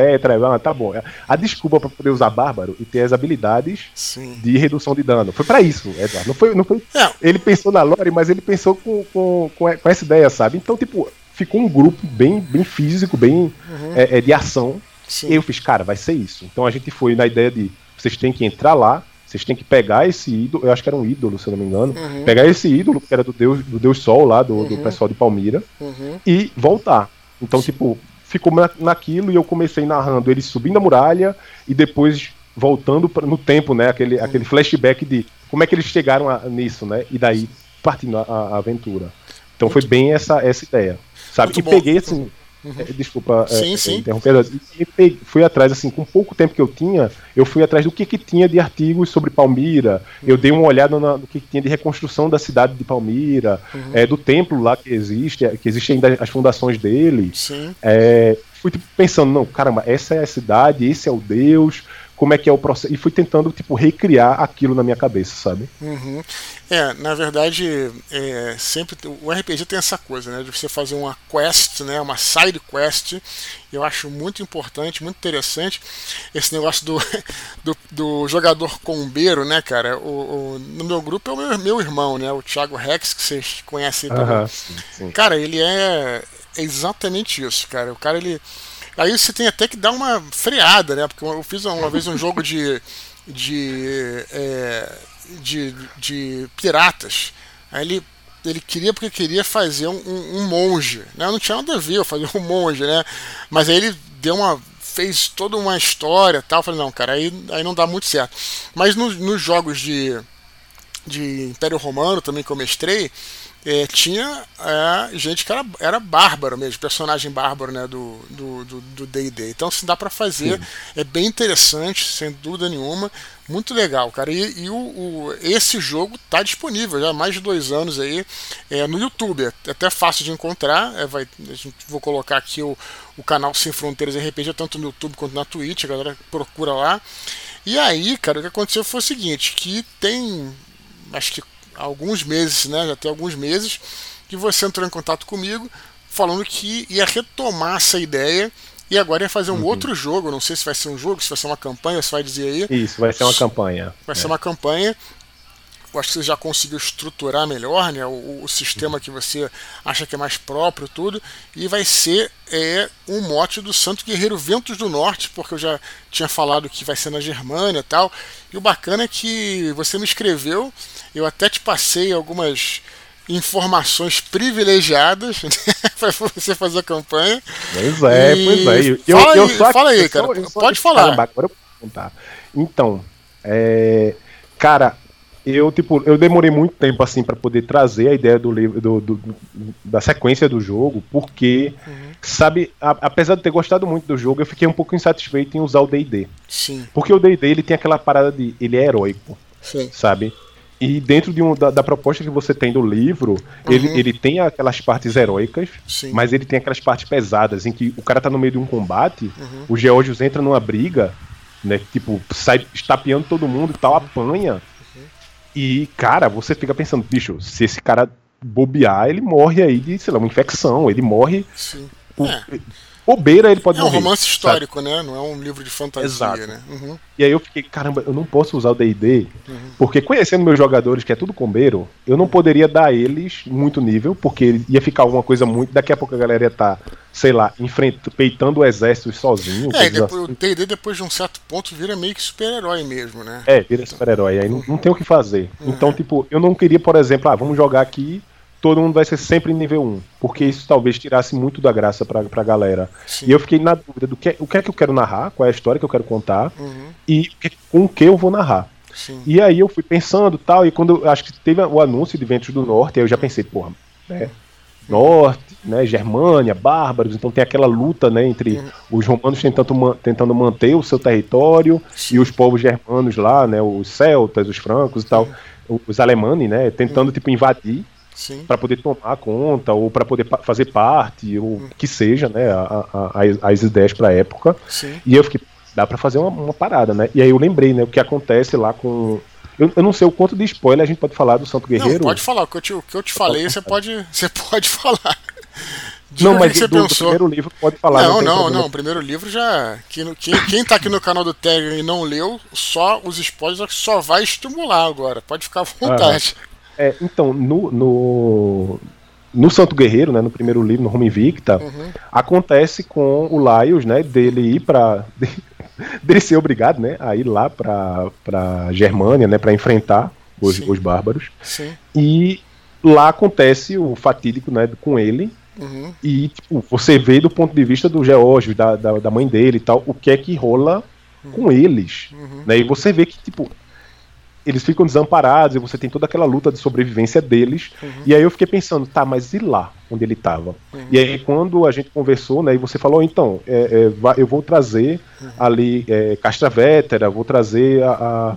Ah, tá bom. A desculpa para poder usar bárbaro e ter as habilidades Sim. de redução de dano. Foi para isso, Eduardo. Não foi, não foi. Não. Ele pensou na lore, mas ele pensou com, com, com, essa ideia, sabe? Então, tipo, ficou um grupo bem, bem físico, bem uhum. é, é, de ação. Sim. E eu fiz, cara, vai ser isso. Então a gente foi na ideia de vocês têm que entrar lá, vocês têm que pegar esse ídolo, eu acho que era um ídolo, se eu não me engano, uhum. pegar esse ídolo, que era do Deus, do Deus Sol lá, do, uhum. do pessoal de Palmira, uhum. e voltar. Então, tipo, ficou na, naquilo e eu comecei narrando eles subindo a muralha e depois voltando pra, no tempo, né? Aquele, uhum. aquele flashback de como é que eles chegaram a, nisso, né? E daí partindo a, a aventura. Então Muito foi bem essa, essa ideia. Sabe? Muito e bom. peguei assim Uhum. É, desculpa sim, é, sim. interromper. E fui atrás, assim, com pouco tempo que eu tinha, eu fui atrás do que, que tinha de artigos sobre Palmira. Uhum. Eu dei uma olhada no, no que, que, tinha de reconstrução da cidade de Palmira, uhum. é, do templo lá que existe, que existe ainda as fundações dele. É, fui tipo, pensando, não, caramba, essa é a cidade, esse é o Deus como é que é o processo. E fui tentando, tipo, recriar aquilo na minha cabeça, sabe? Uhum. É, na verdade, é, sempre o RPG tem essa coisa, né? De você fazer uma quest, né? Uma side quest. Eu acho muito importante, muito interessante esse negócio do, <laughs> do, do jogador combeiro, né, cara? O, o, no meu grupo é o meu, meu irmão, né? O Thiago Rex, que vocês conhecem também. sim, sim. Cara, ele é exatamente isso, cara. O cara, ele Aí você tem até que dar uma freada, né? Porque eu fiz uma vez um jogo de. de. É, de, de piratas. Aí ele, ele queria porque queria fazer um, um, monge. Né? Não tinha nada a ver eu fazer um monge, né? Mas aí ele deu uma. fez toda uma história tal. Eu falei, não, cara, aí, aí não dá muito certo. Mas no, nos jogos de, de Império Romano também que eu mestrei é, tinha é, gente que era, era bárbaro mesmo, personagem bárbaro né, do D&D. Do, do, do então, se dá para fazer, Sim. é bem interessante, sem dúvida nenhuma, muito legal, cara. E, e o, o, esse jogo tá disponível já há mais de dois anos aí é, no YouTube, é até fácil de encontrar. É, vai, a gente, vou colocar aqui o, o canal Sem Fronteiras RPG, tanto no YouTube quanto na Twitch, a galera procura lá. E aí, cara, o que aconteceu foi o seguinte, que tem acho que alguns meses, né? Já tem alguns meses que você entrou em contato comigo falando que ia retomar essa ideia e agora ia fazer um uhum. outro jogo. Não sei se vai ser um jogo, se vai ser uma campanha, você vai dizer aí. Isso, vai ser uma campanha. Vai é. ser uma campanha eu acho que você já conseguiu estruturar melhor né, o, o, sistema que você acha que é mais próprio, tudo, e vai ser é, um mote do Santo Guerreiro Ventos do Norte, porque eu já tinha falado que vai ser na Germânia e tal. E o bacana é que você me escreveu, eu até te passei algumas informações privilegiadas <laughs> né, para você fazer a campanha. Pois é, e... pois é. Eu, fala, eu, aí, fala aí, cara. Pode falar. Caramba, agora eu vou contar. Então, é, cara, eu tipo eu demorei muito tempo assim para poder trazer a ideia do livro do, do, da sequência do jogo porque uhum. sabe a, apesar de ter gostado muito do jogo eu fiquei um pouco insatisfeito em usar o D&D sim porque o D&D ele tem aquela parada de ele é heróico sim. sabe e dentro de um, da, da, proposta que você tem do livro, uhum. ele, ele tem aquelas partes heróicas, Sim. mas ele tem aquelas partes pesadas, em que o cara tá no meio de um combate, uhum. o Georgios entra numa briga, né? Tipo, sai estapeando todo mundo e tal, apanha. E, cara, você fica pensando, bicho, se esse cara bobear, ele morre aí de, sei lá, uma infecção, ele morre. Sim. Por, é bobeira ele pode é morrer. É um romance histórico, sabe? né? Não é um livro de fantasia, Exato. né? Uhum. E aí eu fiquei, caramba, eu não posso usar o D&D, uhum. porque conhecendo meus jogadores, que é tudo combeiro, eu não poderia dar a eles muito nível, porque ia ficar alguma coisa muito... Daqui a pouco a galera ia estar, tá, sei lá, enfrentando, peitando o exército sozinho. É, depois, assim. o D&D depois de um certo ponto vira meio que super-herói mesmo, né? É, vira super-herói, aí não, não tem o que fazer. Uhum. Então, tipo, eu não queria, por exemplo, ah, vamos jogar aqui todo mundo vai ser sempre nível 1. Porque isso talvez tirasse muito da graça pra, pra galera. Sim. E eu fiquei na dúvida do que, o que é que eu quero narrar, qual é a história que eu quero contar uhum. e com o que eu vou narrar. Sim. E aí eu fui pensando tal, e quando acho que teve o anúncio de Ventos do Norte, aí eu já pensei, porra, né? Norte, né, Germânia, bárbaros, então tem aquela luta né, entre uhum. os romanos tentando, tentando manter o seu território Sim. e os povos germanos lá, né, os celtas, os francos e tal, os alemães, né, tentando uhum. tipo invadir para poder tomar conta ou para poder fazer parte ou hum. que seja, né, a, a, as ideias para a época. Sim. E eu fiquei, dá para fazer uma, uma, parada, né? E aí eu lembrei, né, o que acontece lá com eu, eu, não sei o quanto de spoiler a gente pode falar do Santo Guerreiro. Não, pode falar, o que eu te, que eu te falei, você pode, você pode falar. De não, mas do, do, primeiro livro pode falar. Não, não, não, não, o primeiro livro já. Quem, quem, quem tá aqui no canal do Telegram e não leu, só os spoilers só vai estimular agora. Pode ficar à vontade. Ah. É, então, no, no, no, Santo Guerreiro, né, no primeiro livro, no Roma Invicta, uhum. acontece com o Laios, né, dele ir para <laughs> dele ser obrigado, né, a ir lá para para Germânia, né, para enfrentar os, os bárbaros. Sim. E lá acontece o fatídico, né, com ele. Uhum. E tipo, você vê do ponto de vista do Geórgio, da, da, da, mãe dele e tal, o que é que rola uhum. com eles. Uhum. Né? E você vê que, tipo, eles ficam desamparados e você tem toda aquela luta de sobrevivência deles. Uhum. E aí eu fiquei pensando, tá, mas e lá onde ele estava? Uhum. E aí quando a gente conversou, né, e você falou, então, é, é, eu vou trazer uhum. ali é, Castra Vétera, vou trazer a, a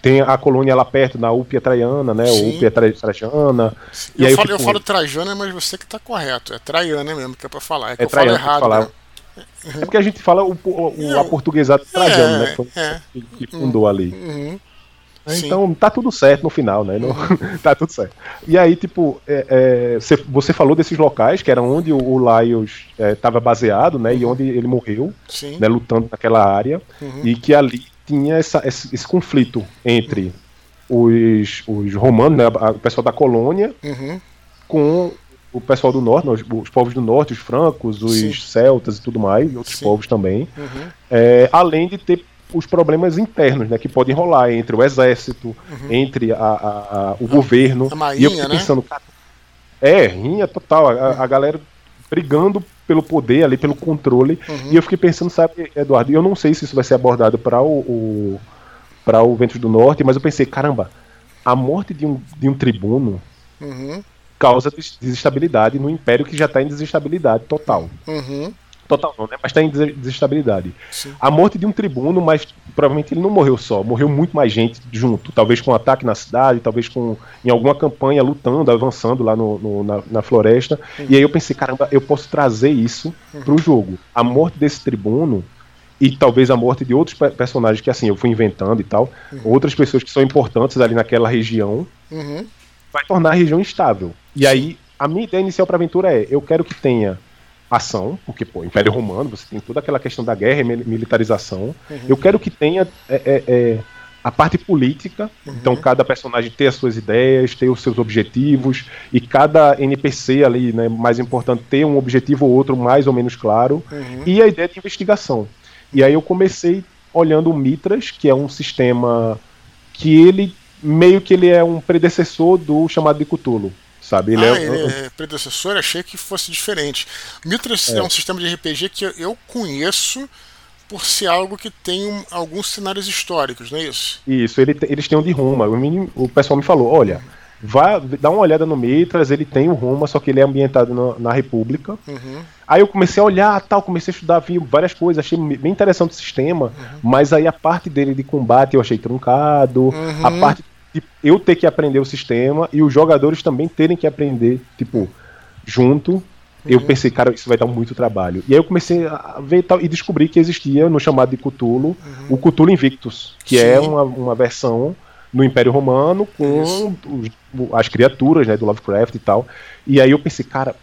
tem a colônia lá perto, na Upia Traiana, né? Sim. Upia Trajana. E eu, aí falo, eu, fico... eu falo Trajana, mas você que tá correto. É Traiana mesmo que é pra falar. É que é eu falo errado. Falar. Né? É porque a gente fala o, o, o aportuguesado Trajano, né? Que, foi, é. que fundou ali. Uhum. Então tá tudo certo no final, né? Não, <laughs> tá tudo certo. E aí, tipo, é, é, você falou desses locais que era onde o, o Laios estava é, baseado, né? E onde ele morreu, né, lutando naquela área. Uhum. E que ali tinha essa, esse, esse conflito entre os, os romanos, né, o pessoal da colônia, uhum. com o pessoal do norte, os, os, povos do norte, os francos, os Sim. celtas e tudo mais, e outros Sim. povos também. Uhum. É, além de ter os problemas internos, né, que podem rolar entre o exército, uhum. entre a, a, a, o a, governo. A marinha, e eu fiquei né? pensando, cara, é, rinha total, a, galera brigando pelo poder ali, pelo controle. Uhum. E eu fiquei pensando, sabe, Eduardo, eu não sei se isso vai ser abordado para o, o para o Ventos do Norte, mas eu pensei, caramba, a morte de um, de um tribuno uhum. causa desestabilidade no império que já está em desestabilidade total. Uhum total não, né? Mas está em desestabilidade. Sim. A morte de um tribuno, mas provavelmente ele não morreu só, morreu muito mais gente junto, talvez com um ataque na cidade, talvez com em alguma campanha lutando, avançando lá no, no na, na, floresta. Uhum. E aí eu pensei, caramba, eu posso trazer isso uhum. para o jogo. A morte desse tribuno e talvez a morte de outros personagens que assim eu fui inventando e tal, uhum. outras pessoas que são importantes ali naquela região, uhum. vai tornar a região instável. E aí a minha ideia inicial para a aventura é: eu quero que tenha ação, porque, pô, Império Romano, você tem toda aquela questão da guerra e militarização. Uhum. Eu quero que tenha é, é, é, a parte política, uhum. então cada personagem ter as suas ideias, ter os seus objetivos, e cada NPC ali, né, mais importante, ter um objetivo ou outro mais ou menos claro, uhum. e a ideia de investigação. E aí eu comecei olhando o Mitras, que é um sistema que ele meio que ele é um predecessor do chamado de Cthulhu sabe? Ele, ah, é... ele é predecessor, achei que fosse diferente. Mitras é. é um sistema de RPG que eu conheço por ser algo que tem um, alguns cenários históricos, não é isso? Isso, ele, eles têm um de Roma. O, o pessoal me falou, olha, vá, dá uma olhada no Mitras, ele tem o Roma, só que ele é ambientado na, na República. Uhum. Aí eu comecei a olhar, tal, comecei a estudar, vi várias coisas, achei bem interessante o sistema, uhum. mas aí a parte dele de combate eu achei truncado, uhum. a parte eu ter que aprender o sistema e os jogadores também terem que aprender, tipo, junto. Eu uhum. pensei, cara, isso vai dar muito trabalho. E aí eu comecei a ver tal, e descobri que existia no chamado de Cthulhu uhum. o Cthulhu Invictus, que é Sim. é uma, uma versão no Império Romano com os, as criaturas né, do Lovecraft e tal. E aí eu pensei, cara,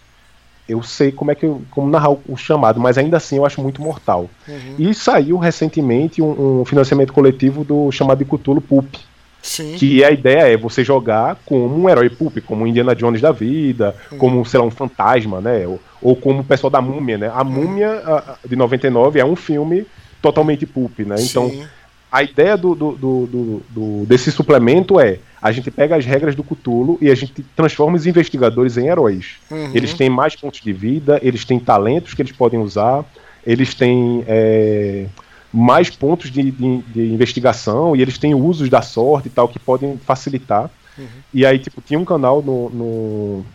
eu sei como é que eu, como narrar o, o chamado, mas ainda assim eu acho muito mortal. Uhum. E saiu recentemente um, um, financiamento coletivo do chamado de Cthulhu Pulp, Sim. Que a ideia é você jogar como um herói pulp, como Indiana Jones da vida, uhum. como, sei lá, um fantasma, né? Ou, ou, como o pessoal da Múmia, né? A Múmia a, de 99 é um filme totalmente pulp, né? Então, Sim. a ideia do, do, do, do, desse suplemento é a gente pega as regras do Cthulhu e a gente transforma os investigadores em heróis. Uhum. Eles têm mais pontos de vida, eles têm talentos que eles podem usar, eles têm. É mais pontos de, de, de, investigação e eles têm usos da sorte e tal que podem facilitar. Uhum. E aí, tipo, tinha um canal no, no,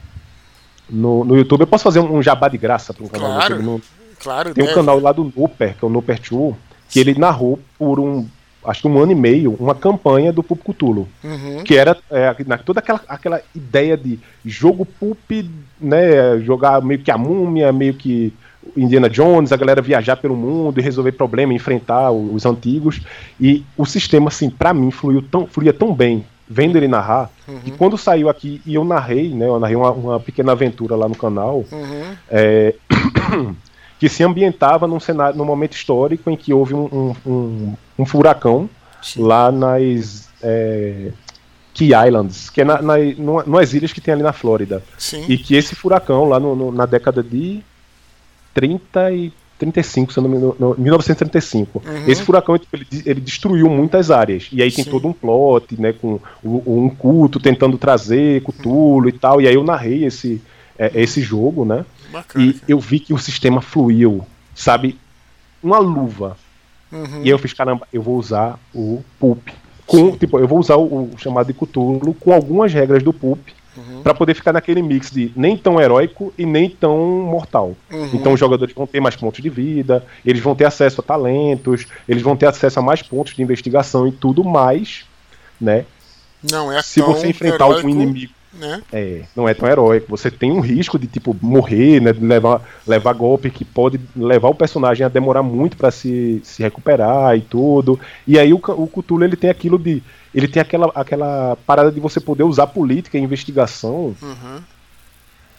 no, no YouTube. Eu posso fazer um, jabá de graça para um canal claro, no YouTube? No, claro, Tem deve. um canal lá do Nooper, que é o Nooper 2, que ele narrou por um. Acho que um ano e meio, uma campanha do Pulp Cthulhu. Uhum. Que era é, toda aquela, aquela ideia de jogo Pulp, né? Jogar meio que a múmia, meio que Indiana Jones, a galera viajar pelo mundo e resolver problemas, enfrentar os antigos. E o sistema, assim, para mim, fluiu tão, fluía tão bem, vendo ele narrar, uhum. que quando saiu aqui e eu narrei, né? Eu narrei uma, uma pequena aventura lá no canal. Uhum. É, <coughs> que se ambientava num cenário, num momento histórico em que houve um, um, um, um furacão Sim. lá nas é, Key Islands, que é na, na, nas ilhas que tem ali na Flórida. Sim. E que esse furacão lá no, no, na década de 30 e 35, se não me engano, 1935. Uhum. Esse furacão tipo, ele, ele, destruiu muitas áreas. E aí tem Sim. todo um plot, né, com um culto tentando trazer Cthulhu e tal. E aí eu narrei esse, é, esse jogo, né? Bacana, e eu vi que o sistema fluiu, sabe? Uma luva. Uhum. E aí eu fiz, caramba, eu vou usar o Pulp. Com, tipo, eu vou usar o, o chamado de Cthulhu com algumas regras do Pulp Uhum. para poder ficar naquele mix de nem tão heróico e nem tão mortal. Uhum. Então os jogadores vão ter mais pontos de vida, eles vão ter acesso a talentos, eles vão ter acesso a mais pontos de investigação e tudo mais, né? Não é Se você enfrentar heróico, algum inimigo né? É, não é tão heróico. Você tem um risco de tipo morrer, né, de levar, levar golpe que pode levar o personagem a demorar muito para se, se recuperar e tudo. E aí o, o Cthulhu ele tem aquilo de ele tem aquela, aquela parada de você poder usar política e investigação uhum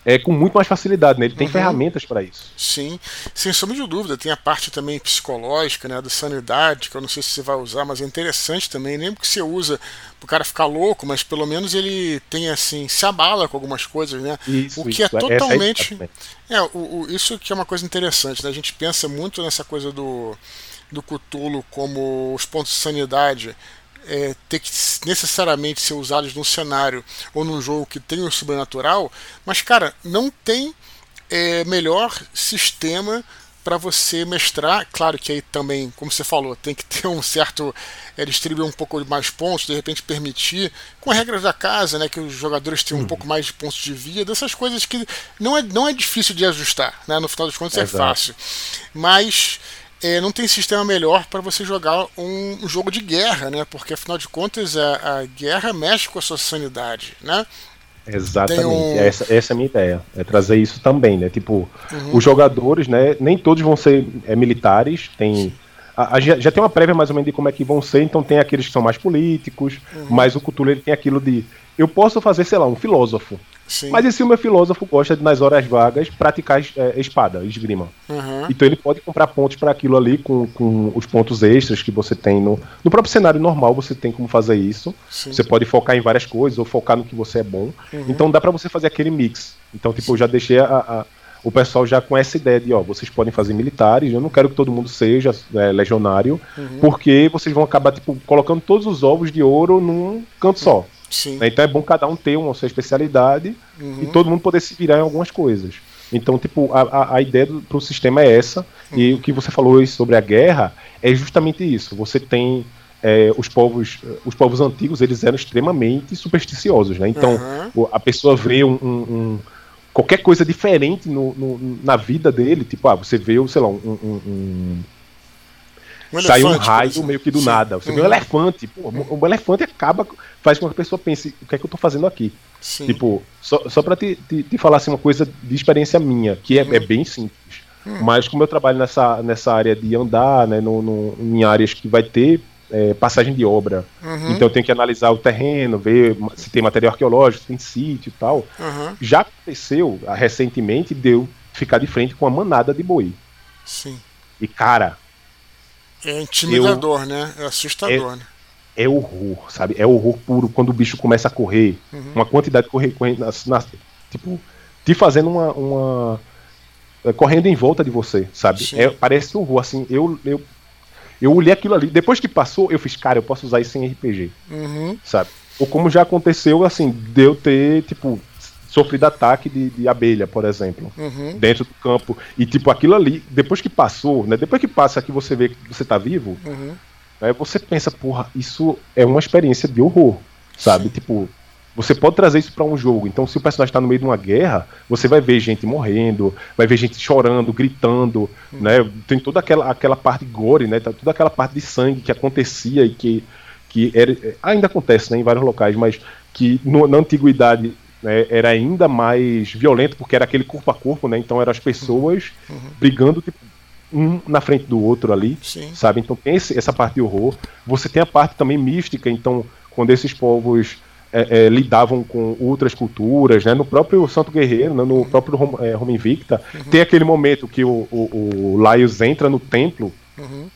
é, com muito mais facilidade, né? Ele tem uhum. ferramentas para isso. Sim, sem sombra de dúvida. Tem a parte também psicológica, né? Da sanidade, que eu não sei se você vai usar, mas é interessante também. Nem que você usa pro cara ficar louco, mas pelo menos ele tem assim, se abala com algumas coisas, né? Isso, o que é isso, é totalmente. É, o, o, isso que é uma coisa interessante, né? A gente pensa muito nessa coisa do, do Cthulhu como os pontos de sanidade é, ter que necessariamente ser usados num cenário ou num jogo que tem o sobrenatural, mas cara, não tem é, melhor sistema para você mestrar. Claro que aí também, como você falou, tem que ter um certo. É, distribuir um pouco mais pontos, de repente permitir, com regras da casa, né, que os jogadores tenham um uhum. pouco mais de pontos de vida, essas coisas que não é, não é difícil de ajustar, né, no final das contas é é fácil. Mas é, não tem sistema melhor para você jogar um jogo de guerra, né? Porque afinal de contas a, a guerra mexe com a sua sanidade, né? Exatamente, um... essa, essa é a minha ideia, é trazer isso também, né? Tipo, uhum. os jogadores, né? Nem todos vão ser é, militares, tem. A, a, já tem uma prévia mais ou menos de como é que vão ser, então tem aqueles que são mais políticos, uhum. mas o Cthulhu ele tem aquilo de. Eu posso fazer, sei lá, um filósofo. Sim. Mas esse meu filósofo gosta de, nas horas vagas, praticar é, espada, esgrima. Uhum. Então ele pode comprar pontos para aquilo ali com, com os pontos extras que você tem no, no próprio cenário normal, você tem como fazer isso. Sim. Você pode focar em várias coisas ou focar no que você é bom. Uhum. Então dá para você fazer aquele mix. Então, tipo, eu já deixei a, a o pessoal já com essa ideia de, ó, vocês podem fazer militares, eu não quero que todo mundo seja é, legionário, uhum. porque vocês vão acabar, tipo, colocando todos os ovos de ouro num canto só. Né? Então é bom cada um ter uma sua especialidade uhum. e todo mundo poder se virar em algumas coisas. Então, tipo, a, a ideia do pro sistema é essa, uhum. e o que você falou sobre a guerra é justamente isso. Você tem é, os povos os povos antigos eles eram extremamente supersticiosos né então uhum. a pessoa vê um, um, um, qualquer coisa diferente no, no, na vida dele, tipo, ah, você vê, sei lá, um. um, um um sai um raio meio que do Sim. nada. Você uhum. vê um elefante. Pô, o elefante acaba, faz com que a pessoa pense: o que é que eu tô fazendo aqui? Sim. Tipo, só, só pra te, te, te, falar assim, uma coisa de experiência minha, que é, uhum. é bem simples. Uhum. Mas como eu trabalho nessa, nessa área de andar, né, no, no, em áreas que vai ter é, passagem de obra. Uhum. Então eu tenho que analisar o terreno, ver se tem material arqueológico, se tem sítio e tal. Uhum. Já aconteceu ah, recentemente de eu ficar de frente com uma manada de boi. Sim. E cara. É intimidador, eu, né? É assustador, é, né? É horror, sabe? É horror puro quando o bicho começa a correr. Uhum. Uma quantidade de correr, correr tipo, te fazendo uma, uma é, correndo em volta de você, sabe? É, parece horror, assim, eu, eu eu olhei aquilo ali. Depois que passou, eu fiz, cara, eu posso usar isso em RPG. Uhum. Sabe? Ou como já aconteceu, assim, de eu ter, tipo, sofrido ataque de, de abelha, por exemplo, uhum. dentro do campo. E, tipo, aquilo ali, depois que passou, né? Depois que passa que você vê que você tá vivo, uhum. aí você pensa, porra, isso é uma experiência de horror, sabe? Sim. Tipo, você pode trazer isso para um jogo. Então, se o personagem está no meio de uma guerra, você vai ver gente morrendo, vai ver gente chorando, gritando, hum. né? Tem toda aquela, aquela parte gore, né? Tá toda aquela parte de sangue que acontecia e que, que era, ainda acontece né, em vários locais, mas que no, na antiguidade né, era ainda mais violento porque era aquele corpo a corpo, né? Então eram as pessoas uhum. brigando tipo, um na frente do outro ali, Sim. sabe? Então tem esse, essa parte de horror. Você tem a parte também mística, então quando esses povos é, é, lidavam com outras culturas, né? No próprio Santo Guerreiro, né? no próprio Roma, é, Roma Invicta, uhum. tem aquele momento que o, o, o Laios entra no templo uhum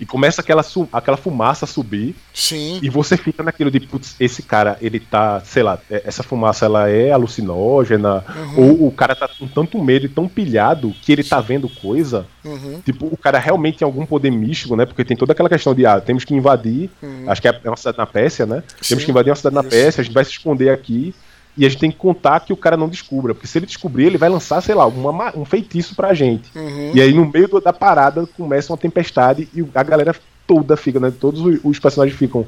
e começa aquela, aquela fumaça a subir. Sim. E você fica naquilo de, putz, esse cara, ele tá, sei lá, é, essa fumaça ela é alucinógena, uhum. ou o cara tá com tanto medo e tão pilhado que ele tá vendo coisa. Uhum. Tipo, o cara realmente tem algum poder místico, né? Porque tem toda aquela questão de, ah, temos que invadir, uhum. acho que é uma cidade na Pérsia, né? Sim. Temos que invadir uma cidade na Pérsia, a gente vai se esconder aqui. E a gente tem que contar que o cara não descubra, porque se ele descobrir, ele vai lançar, sei lá, uma, um feitiço pra gente. Uhum. E aí no meio da parada começa uma tempestade e a galera toda fica, né? Todos os personagens ficam.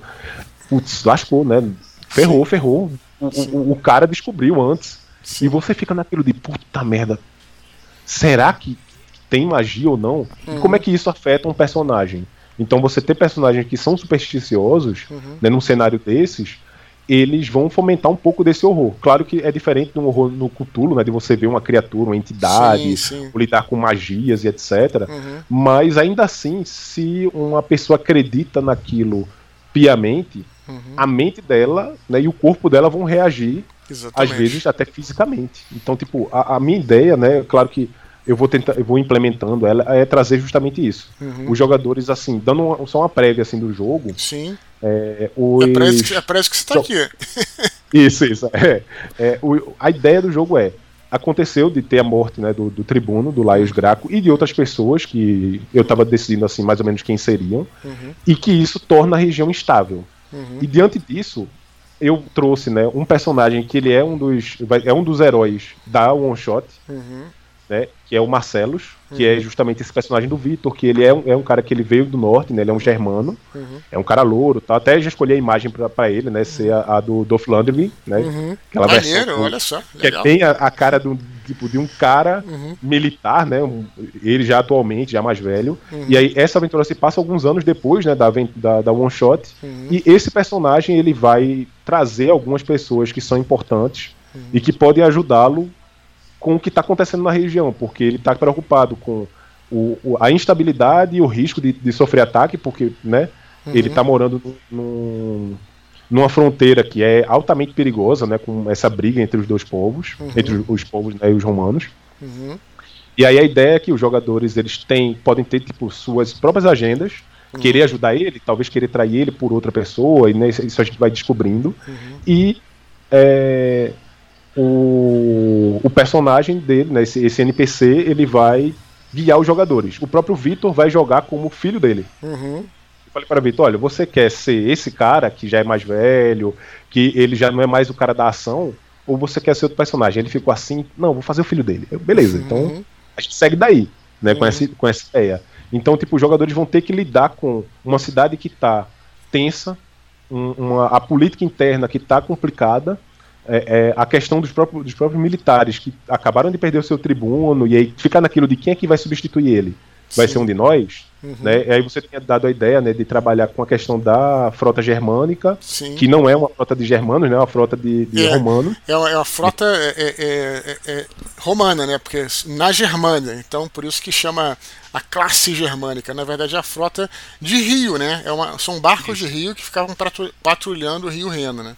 Putz, lascou, né? Ferrou, Sim. ferrou. O, o, o, cara descobriu antes. Sim. E você fica naquilo de puta merda. Será que tem magia ou não? Uhum. E como é que isso afeta um personagem? Então você ter personagens que são supersticiosos, uhum. né, num cenário desses, eles vão fomentar um pouco desse horror. Claro que é diferente do horror no Cthulhu, né, de você ver uma criatura, uma entidade, sim, sim. lidar com magias e etc. Uhum. Mas ainda assim, se uma pessoa acredita naquilo piamente, uhum. a mente dela né, e o corpo dela vão reagir, Exatamente. às vezes até fisicamente. Então, tipo, a, a minha ideia, né, claro que eu vou tentar, eu vou implementando ela, é trazer justamente isso. Uhum. Os jogadores, assim, dando uma, só uma prévia assim, do jogo. Sim. É, os... é, parece, que, é parece que você está aqui. <laughs> isso, isso. É, é, o, a ideia do jogo é. Aconteceu de ter a morte né, do, do tribuno, do Laios Graco, e de outras pessoas que eu estava decidindo assim mais ou menos quem seriam, uhum. e que isso torna a região instável. Uhum. E diante disso, eu trouxe né, um personagem que ele é um dos, é um dos heróis da One Shot. Uhum né? Que é o Marcelos, que é uhum. é justamente esse personagem do Vitor, que ele é um, é um cara que ele veio do norte, né? Ele é um germano, uhum. é um cara louro, tá? Até já escolhi a imagem pra, ele, né? Ser a, a do Dolph Lundgren, né? Uhum. Aquela Maneiro, versão, olha só. Que é bem a, a, cara do, tipo, de um cara uhum. militar, né? Um, ele já atualmente, já mais velho. Uhum. E aí essa aventura se passa alguns anos depois, né? Da, da, da One Shot. Uhum. E esse personagem, ele vai trazer algumas pessoas que são importantes e que podem ajudá-lo com o que está acontecendo na região, porque ele está preocupado com o, o, a instabilidade e o risco de, de sofrer ataque, porque né, uhum. ele está morando num, numa fronteira que é altamente perigosa, né, com essa briga entre os dois povos, uhum. entre os, os povos né, e os romanos. Uhum. E aí a ideia é que os jogadores eles têm, podem ter tipo suas próprias agendas, uhum. querer ajudar ele, talvez querer trair ele por outra pessoa, e né, isso a gente vai descobrindo. Uhum. E é, o, o personagem dele, né, esse, esse NPC, ele vai guiar os jogadores. O próprio Vitor vai jogar como filho dele. Uhum. Eu falei para Vitor, olha, você quer ser esse cara que já é mais velho, que ele já não é mais o cara da ação, ou você quer ser outro personagem? Ele ficou assim, não, vou fazer o filho dele. Eu, Beleza, uhum. então a gente segue daí, né, uhum. com, essa, com essa ideia. Então, tipo, os jogadores vão ter que lidar com uma cidade que tá tensa, um, uma, a política interna que tá complicada, é, é, a questão dos próprios, dos próprios militares que acabaram de perder o seu tribuno e aí ficar naquilo de quem é que vai substituir ele. Vai Sim. ser um de nós? Uhum. Né? E aí você tinha dado a ideia né, de trabalhar com a questão da frota germânica, Sim. que não é uma frota de germanos, né, é uma frota de, de é, romanos. É uma, é uma frota é, é, é, romana, né? Porque na Germânia, então por isso que chama a classe germânica. Na verdade é a frota de rio, né? É uma, são barcos de rio que ficavam patrulhando o rio Reno, né?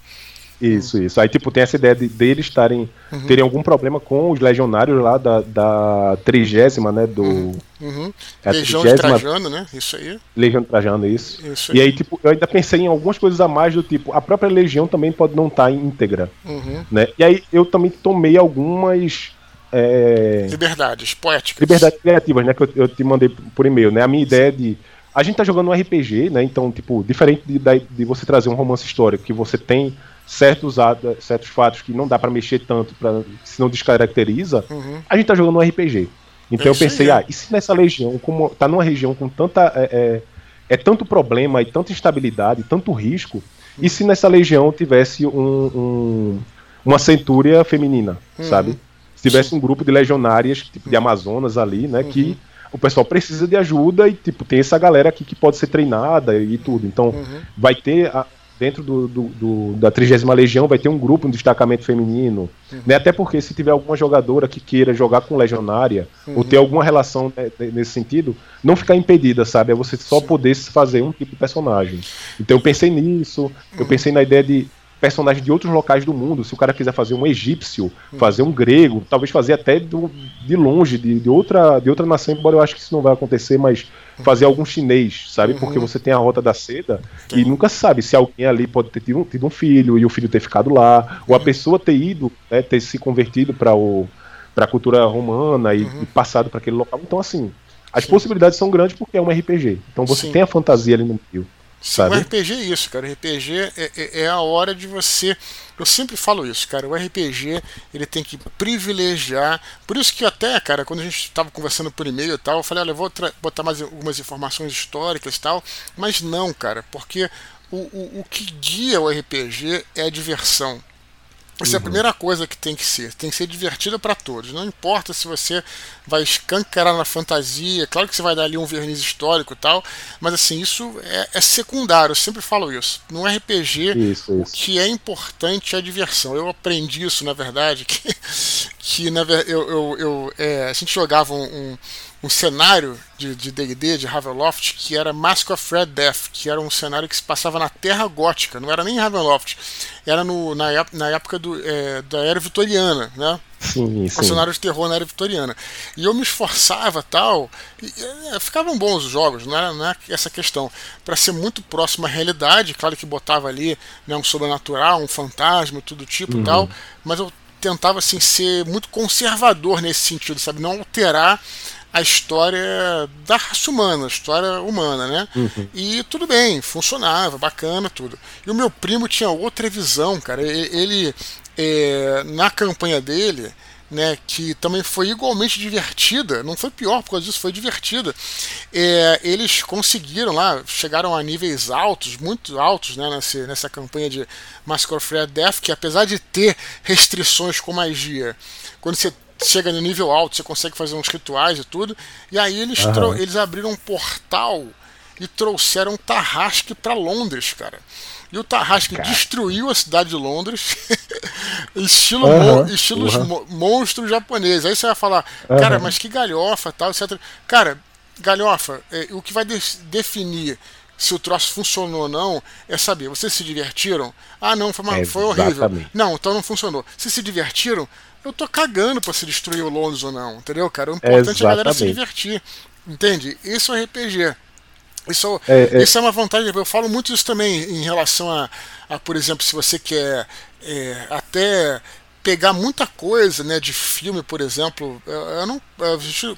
Isso, isso. Aí, tipo, tem essa ideia de deles estarem. Uhum. terem algum problema com os legionários lá da, da trigésima, né? Do. Uhum. uhum. É Legião trigésima... de Trajano, né? Isso aí. Legião de Trajano, isso. isso aí. E aí, tipo, eu ainda pensei em algumas coisas a mais do tipo, a própria Legião também pode não estar tá íntegra. Uhum. Né? E aí eu também tomei algumas. É... Liberdades poéticas. Liberdades criativas, né? Que eu, eu te mandei por e-mail, né? A minha ideia de. A gente tá jogando um RPG, né? Então, tipo, diferente de, de você trazer um romance histórico que você tem certos, certos fatos que não dá para mexer tanto, pra, se não descaracteriza, uhum. a gente tá jogando um RPG. Então eu pensei, ah, e se nessa legião, como tá numa região com tanta. É, é, é tanto problema e tanta instabilidade, tanto risco, e se nessa legião tivesse um, um uma centúria feminina, uhum. sabe? Se tivesse Sim. um grupo de legionárias, tipo de Amazonas ali, né? Uhum. Que o pessoal precisa de ajuda e, tipo, tem essa galera aqui que pode ser treinada e tudo. Então, uhum. vai ter a, dentro do, do, do, da 30 Legião vai ter um grupo, um destacamento feminino. Uhum. Né? Até porque se tiver alguma jogadora que queira jogar com legionária, uhum. ou ter alguma relação né, nesse sentido, não ficar impedida, sabe? É você só Sim. poder fazer um tipo de personagem. Então eu pensei nisso, uhum. eu pensei na ideia de personagens de outros locais do mundo. Se o cara quiser fazer um egípcio, hum. fazer um grego, talvez fazer até do, de longe, de, de, outra, de outra nação, embora eu acho que isso não vai acontecer, mas fazer algum chinês, sabe? Uhum. Porque você tem a rota da seda Sim. e nunca sabe se alguém ali pode ter tido, tido um filho e o filho ter ficado lá, ou a uhum. pessoa ter ido, né, ter se convertido para o para a cultura romana e, uhum. e passado para aquele local. Então, assim, as Sim. possibilidades são grandes porque é um RPG. Então você Sim. tem a fantasia ali no meio. Sabe? O RPG é isso, cara. O RPG é, é, é, a hora de você. Eu sempre falo isso, cara. O RPG ele tem que privilegiar. Por isso que até, cara, quando a gente estava conversando por e-mail e tal, eu falei, olha, eu vou botar mais algumas informações históricas e tal. Mas não, cara, porque o, o, o que guia o RPG é a diversão. Essa uhum. é a uhum. primeira coisa que tem que ser. Tem que ser divertida para todos. Não importa se você vai escancarar na fantasia, claro que você vai dar ali um verniz histórico e tal, mas assim, isso é, é secundário. Eu sempre falo isso. No RPG, isso, isso. o que é importante é a diversão. Eu aprendi isso, na verdade, <laughs> que, que na, eu, eu, eu é, a gente jogava um, um um cenário de D&D, de, de Ravenloft, que era Mask of Red Death, que era um cenário que se passava na Terra Gótica, não era nem Ravenloft, era no, na, na época do, é, da Era Vitoriana, né? Sim, sim. Um cenário de terror na Era Vitoriana. E eu me esforçava tal, e, é, ficavam bons os jogos, não era, não era essa questão. Para ser muito próximo à realidade, claro que botava ali né, um sobrenatural, um fantasma, tudo tipo uhum. tal, mas eu tentava assim ser muito conservador nesse sentido, sabe? Não alterar a história da raça humana, a história humana, né? Uhum. E tudo bem, funcionava, bacana, tudo. E o meu primo tinha outra visão, cara. Ele, é, na campanha dele, né, que também foi igualmente divertida, não foi pior por causa disso, foi divertida. É, eles conseguiram lá, chegaram a níveis altos, muito altos, né, nessa, nessa campanha de Massacre of Red Death, que apesar de ter restrições com magia, quando você chega no nível alto, você consegue fazer uns rituais e tudo. E aí eles, uhum. eles abriram um portal e trouxeram Tarrasque para Londres, cara. E o Tarrasque cara. destruiu a cidade de Londres, <laughs> estilo, uhum. mo estilos uhum. mo monstro japonês. Aí você vai falar, cara, mas que galhofa, tal, etc. Cara, galhofa, é, o que vai de definir se o troço funcionou ou não é saber, vocês se divertiram? Ah, não, foi, uma, é, foi horrível. Não, então não funcionou. Se se divertiram, eu tô cagando pra se destruir o Londres ou não, entendeu, cara? O importante é a galera se divertir. Entende? Isso é RPG. Isso é, é, isso é uma vantagem. Eu falo muito isso também em relação a, a por exemplo, se você quer é, até pegar muita coisa né, de filme, por exemplo. Eu, não,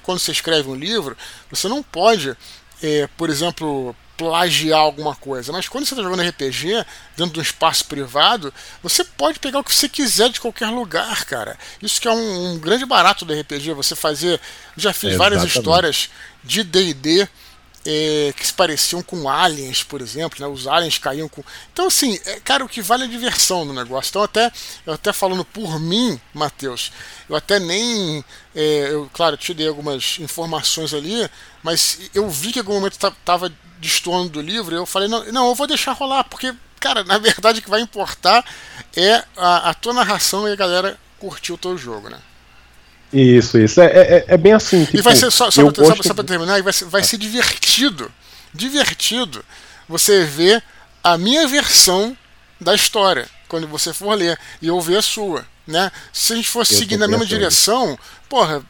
quando você escreve um livro, você não pode, é, por exemplo, plagiar alguma coisa. Mas quando você está jogando RPG, dentro de um espaço privado, você pode pegar o que você quiser de qualquer lugar, cara. Isso que é um, um grande barato do RPG, você fazer. Já fiz é, várias histórias de DD é, que se pareciam com aliens, por exemplo, né? Os aliens caíam com. Então, assim, é, cara, o que vale é a diversão no negócio. Então, até, eu até falando por mim, Matheus, eu até nem. É, eu, claro, te dei algumas informações ali, mas eu vi que em algum momento estava destoando do livro, eu falei, não, não, eu vou deixar rolar, porque, cara, na verdade o que vai importar é a, a tua narração e a galera curtir o teu jogo, né? Isso, isso. É, é, é bem assim. Tipo, e vai ser, só, só, pra, só, só pra terminar, vai ser, vai ser divertido. Divertido você ver a minha versão da história quando você for ler e ouvir a sua. Né? Se a gente fosse seguir na mesma direção, porra,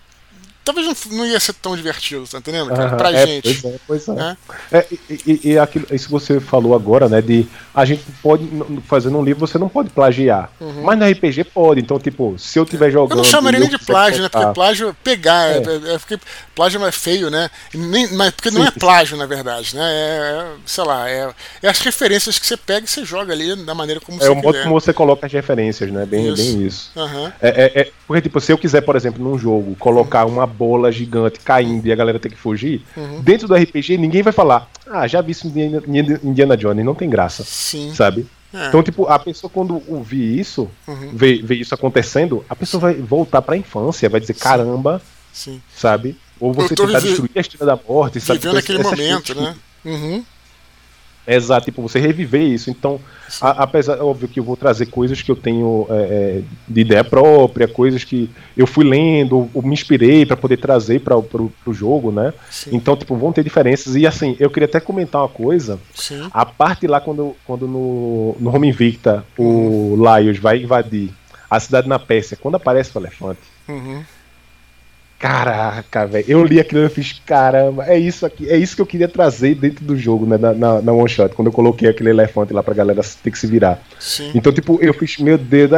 talvez não, não ia ser tão divertido, tá entendendo? Cara? Pra é, gente. Pois é, pois é. é. é e, e, aquilo, isso que você falou agora, né? De a gente pode, fazendo um livro, você não pode plagiar. Uhum. Mas no RPG pode. Então, tipo, se eu estiver jogando. Eu não chamaria nem de plágio, né? Porque plágio é pegar. É. É, é, porque plágio é feio, né? Nem, mas porque não é plágio, na verdade, né? É, sei lá, é, é as referências que você pega e você joga ali da maneira como é você É o modo como você coloca as referências, né? Bem isso. Bem isso. Uhum. É, é, porque, tipo, se eu quiser, por exemplo, num jogo, colocar uhum. uma bola gigante caindo e a galera tem que fugir, uhum. dentro do RPG ninguém vai falar, ah, já vi isso em Indiana Jones, não tem graça. Sim. Sabe? É. Então, tipo, a pessoa quando ouvir isso, uhum. ver, ver isso acontecendo, a pessoa vai voltar pra infância, vai dizer, Sim. caramba, Sim. sabe? Ou você tentar vive... destruir a Estrela da Morte, sabe? Vivendo aquele momento, né? Uhum. Exato, tipo, você reviver isso. Então, a, apesar, óbvio que eu vou trazer coisas que eu tenho é, é de ideia própria, coisas que eu fui lendo, ou me inspirei para poder trazer para o jogo, né? Sim. Então, tipo, vão ter diferenças. E assim, eu queria até comentar uma coisa. Sim. A parte lá, quando, quando no, no Home Invicta o Laios vai invadir a cidade na Pérsia, quando aparece o elefante. Uhum. Caraca, velho. Eu li aquilo e fiz, caramba, é isso aqui, é isso que eu queria trazer dentro do jogo, né? Na, na, na one shot, quando eu coloquei aquele elefante lá pra galera ter que se virar. Sim. Então, tipo, eu fiz, meu Deus,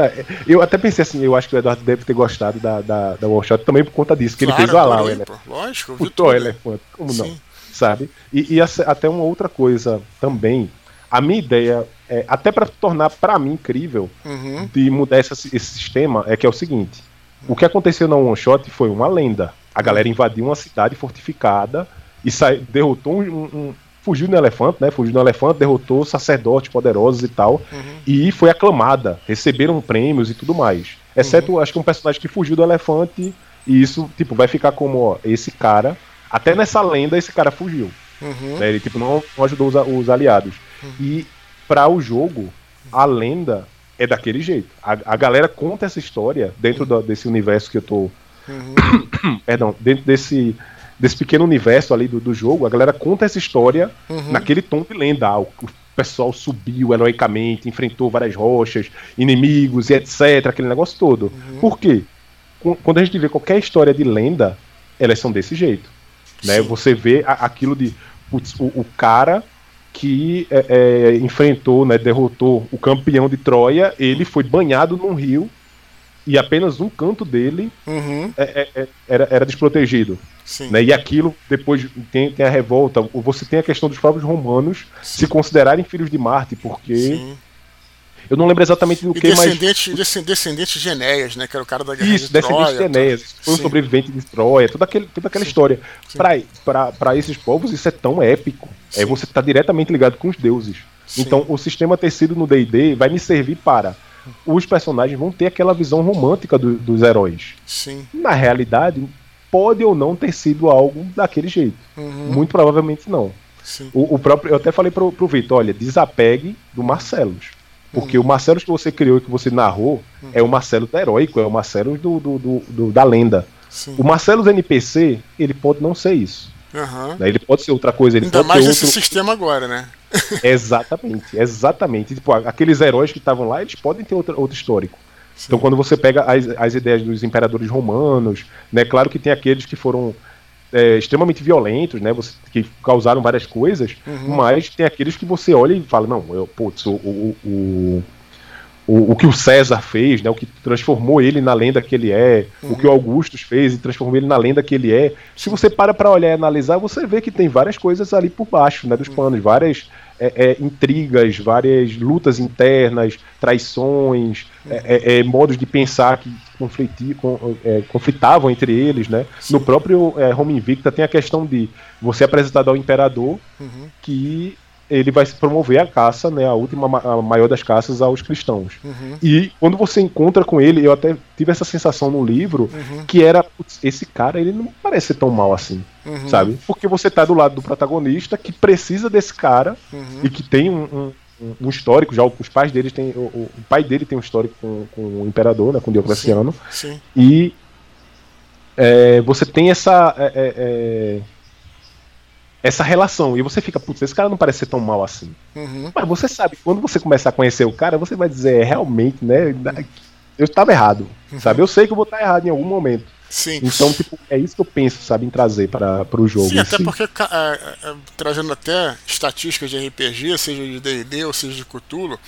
eu até pensei assim, eu acho que o Eduardo deve ter gostado da, da, da one shot também por conta disso, que claro, ele fez o elefante. Lógico, eu vi tudo. elefante, como Sim. não? Sabe? E, e, até uma outra coisa também, a minha ideia, é, até para tornar para mim incrível uhum. de mudar esse sistema, é que é o seguinte o que aconteceu na One Shot foi uma lenda. A galera invadiu uma cidade fortificada e sai, derrotou um, um fugiu no elefante, né? Fugiu no elefante, derrotou sacerdotes poderosos e tal. Uhum. E foi aclamada. Receberam prêmios e tudo mais. Exceto, uhum. acho que um personagem que fugiu do elefante. E isso, tipo, vai ficar como, ó, esse cara. Até nessa lenda, esse cara fugiu. Uhum. Né? Ele, tipo, não, não ajudou os, os aliados. Uhum. E para o jogo, a lenda é daquele jeito. A, a galera conta essa história dentro desse universo que eu tô. Uhum. <coughs> Perdão, dentro desse, desse pequeno universo ali do, do jogo, a galera conta essa história uhum. naquele tom de lenda. O, o pessoal subiu heroicamente, enfrentou várias rochas, inimigos e etc. Aquele negócio todo. Uhum. Por quê? Quando a gente vê qualquer história de lenda, elas são desse jeito. Né? Você vê aquilo de. Putz, o, o cara que é, é, enfrentou, né, derrotou o campeão de Troia, ele foi banhado num rio e apenas um canto dele uhum. é, é, é era, era desprotegido. Né? E aquilo, depois tem, tem, a revolta, você tem a questão dos próprios romanos Sim. se considerarem filhos de Marte, porque Sim. Eu não lembro exatamente do e que, descendente, mas. Descendente de Enéas, né? Que era o cara da guerra Isso, de descendente de Enéas. Foi um sobrevivente de Troia, toda, aquele, toda aquela Sim. história. Para esses povos, isso é tão épico. É você tá diretamente ligado com os deuses. Então, o sistema tecido no DD vai me servir para. Os personagens vão ter aquela visão romântica do, dos heróis. Sim. Na realidade, pode ou não ter sido algo daquele jeito. Uhum. Muito provavelmente não. O, o, próprio, eu até falei pro, pro Vitor, olha, desapegue do Marcelos. Porque hum. o Marcelo que você criou e que você narrou hum. é o Marcelo do heróico, é o Marcelo do, do, do, do da lenda. Sim. O Marcelo do NPC, ele pode não ser isso. Uhum. Ele pode ser outra coisa. Ele Ainda pode mais ser nesse outro... sistema agora, né? <laughs> exatamente, exatamente. Tipo, aqueles heróis que estavam lá, eles podem ter outro, outro histórico. Sim. Então, quando você pega as, as ideias dos imperadores romanos, né, claro que tem aqueles que foram é, extremamente violentos, né, você, que causaram várias coisas, uhum. mas tem aqueles que você olha e fala, não, eu, putz, o, o, o o, o, que o César fez, né, o que transformou ele na lenda que ele é, uhum. o que o Augustus fez e transformou ele na lenda que ele é. Se você para para olhar e analisar, você vê que tem várias coisas ali por baixo, né, dos panos, várias é, é, intrigas, várias lutas internas, traições, é, é, é modos de pensar que confliti, é, conflitavam entre eles, né? Sim. No próprio Roma Invicta tem a questão de você apresentado ao imperador uhum. que ele vai se promover a caça, né, a última, a maior das caças aos cristãos. Uhum. E quando você encontra com ele, eu até tive essa sensação no livro, uhum. que era, putz, esse cara, ele não parece ser tão mal assim, uhum. sabe? Porque você tá do lado do protagonista, que precisa desse cara, uhum. e que tem um, um, um, histórico, já os pais dele tem, o, o, pai dele tem um histórico com, com o imperador, né, com Diocleciano, sim, sim. e é, você tem essa... É, é, é essa relação. E você fica, putz, esse cara não parece ser tão mal assim. Uhum. Mas você sabe, quando você começar a conhecer o cara, você vai dizer, é, realmente, né? Eu estava errado. Uhum. Sabe? Eu sei que eu vou estar errado em algum momento. Sim. Então, tipo, é isso que eu penso, sabe, em trazer para o jogo. Sim, até si. porque, é, é, trazendo até estatísticas de RPG, seja de D&D ou seja de Cthulhu,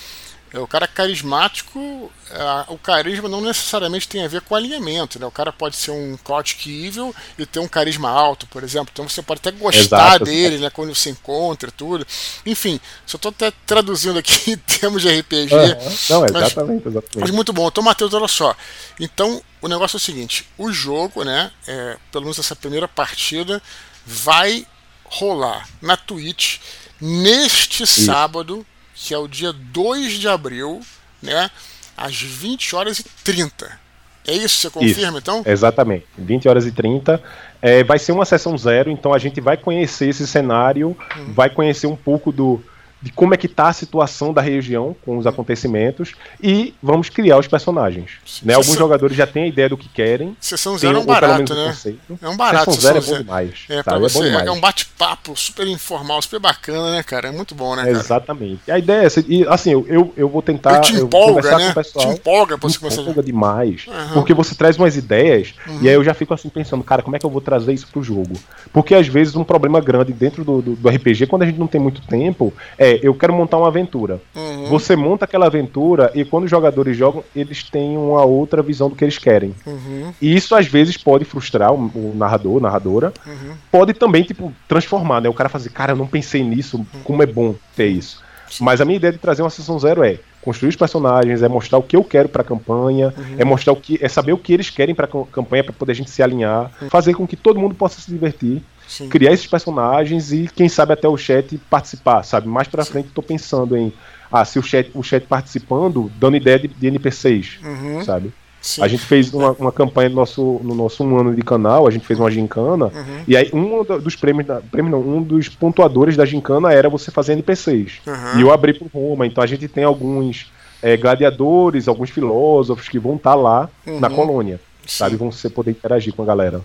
é, o cara carismático, é, o carisma não necessariamente tem a ver com alinhamento, né? O cara pode ser um Chaotic Evil e ter um carisma alto, por exemplo. Então você pode até gostar Exato. dele, né? Quando você encontra tudo. Enfim, só estou até traduzindo aqui <laughs> em termos de RPG. Uhum. Não, exatamente, mas, exatamente. Mas muito bom. Então, Matheus, olha só. Então, o negócio é o seguinte: o jogo, né? É, pelo menos essa primeira partida, vai rolar na Twitch neste Isso. sábado que é o dia 2 de abril, né, às 20 horas e 30. É isso, você confirma isso, então? Exatamente, 20 horas e 30. É, vai ser uma sessão zero, então a gente vai conhecer esse cenário, hum. vai conhecer um pouco do, de como é que tá a situação da região com os acontecimentos e vamos criar os personagens. Né? Alguns jogadores já têm a ideia do que querem. Sessão zero é um barato, né? É um barato. Sessão zero é bom demais. É, pra você, é, é um bate-papo super informal, super bacana, né, cara? É muito bom, né, cara? Exatamente. A ideia é essa, e assim, eu, eu, eu vou tentar eu te empolga, né? com o pessoal. Te empolga pra você começar empolga demais. Uhum. Porque você traz umas ideias uhum. e aí eu já fico assim pensando, cara, como é que eu vou trazer isso pro jogo? Porque às vezes um problema grande dentro do, do, do RPG, quando a gente não tem muito tempo, é eu quero montar uma aventura. Uhum. Você monta aquela aventura e quando os jogadores jogam, eles têm uma outra visão do que eles querem. Uhum. E isso às vezes pode frustrar o, o narrador, narradora. Uhum. Pode também, tipo, transformar, né? O cara fazer, cara, eu não pensei nisso, como é bom ter isso. Sim. Mas a minha ideia de trazer uma sessão zero é construir os personagens, é mostrar o que eu quero para a campanha, uhum. é mostrar o que, é saber o que eles querem para a campanha para poder a gente se alinhar, uhum. fazer com que todo mundo possa se divertir Sim. criar esses personagens e quem sabe até o chat participar, sabe? Mais pra Sim. frente tô pensando em ah, se o chat, o chat participando, dando ideia de, de NPCs, uhum. sabe? Sim. A gente fez uma, uma campanha no nosso, no nosso um ano de canal, a gente fez uma gincana, uhum. e aí um dos prêmios, da, prêmio não, um dos pontuadores da gincana era você fazer NPCs. Uhum. E eu abri pro Roma, então a gente tem alguns é, gladiadores, alguns filósofos que vão estar tá lá uhum. na colônia, Sim. sabe? Vão você poder interagir com a galera.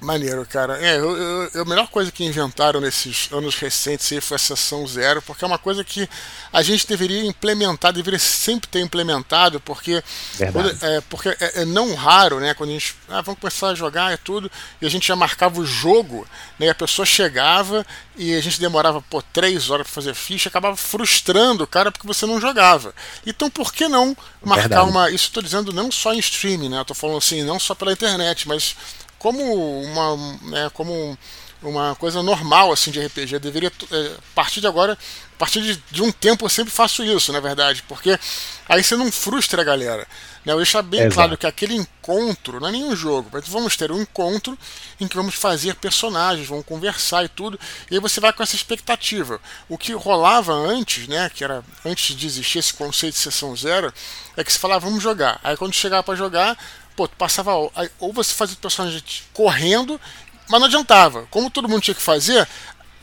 Maneiro, cara. É, eu, eu, a melhor coisa que inventaram nesses anos recentes aí foi a sessão zero, porque é uma coisa que a gente deveria implementar, deveria sempre ter implementado, porque, quando, é, porque é, é, não raro, né? Quando a gente. Ah, vamos começar a jogar, é tudo, e a gente já marcava o jogo, né? A pessoa chegava e a gente demorava, pô, três horas para fazer ficha, acabava frustrando o cara porque você não jogava. Então por que não marcar Verdade. uma. Isso estou dizendo não só em streaming, né? Eu tô falando assim, não só pela internet, mas como uma, né, como uma coisa normal assim de RPG. Eu deveria, a partir de agora, a partir de, de, um tempo eu sempre faço isso, na verdade, porque aí você não frustra a galera. Né? Eu deixar bem Exato. claro que aquele encontro, não é nenhum jogo, mas vamos ter um encontro em que vamos fazer personagens, vamos conversar e tudo, e aí você vai com essa expectativa. O que rolava antes, né, que era antes de existir esse conceito de sessão zero, é que você falava, vamos jogar. Aí quando chegava para jogar, pô, tu passava. Ou você fazia o personagem correndo, mas não adiantava. Como todo mundo tinha que fazer,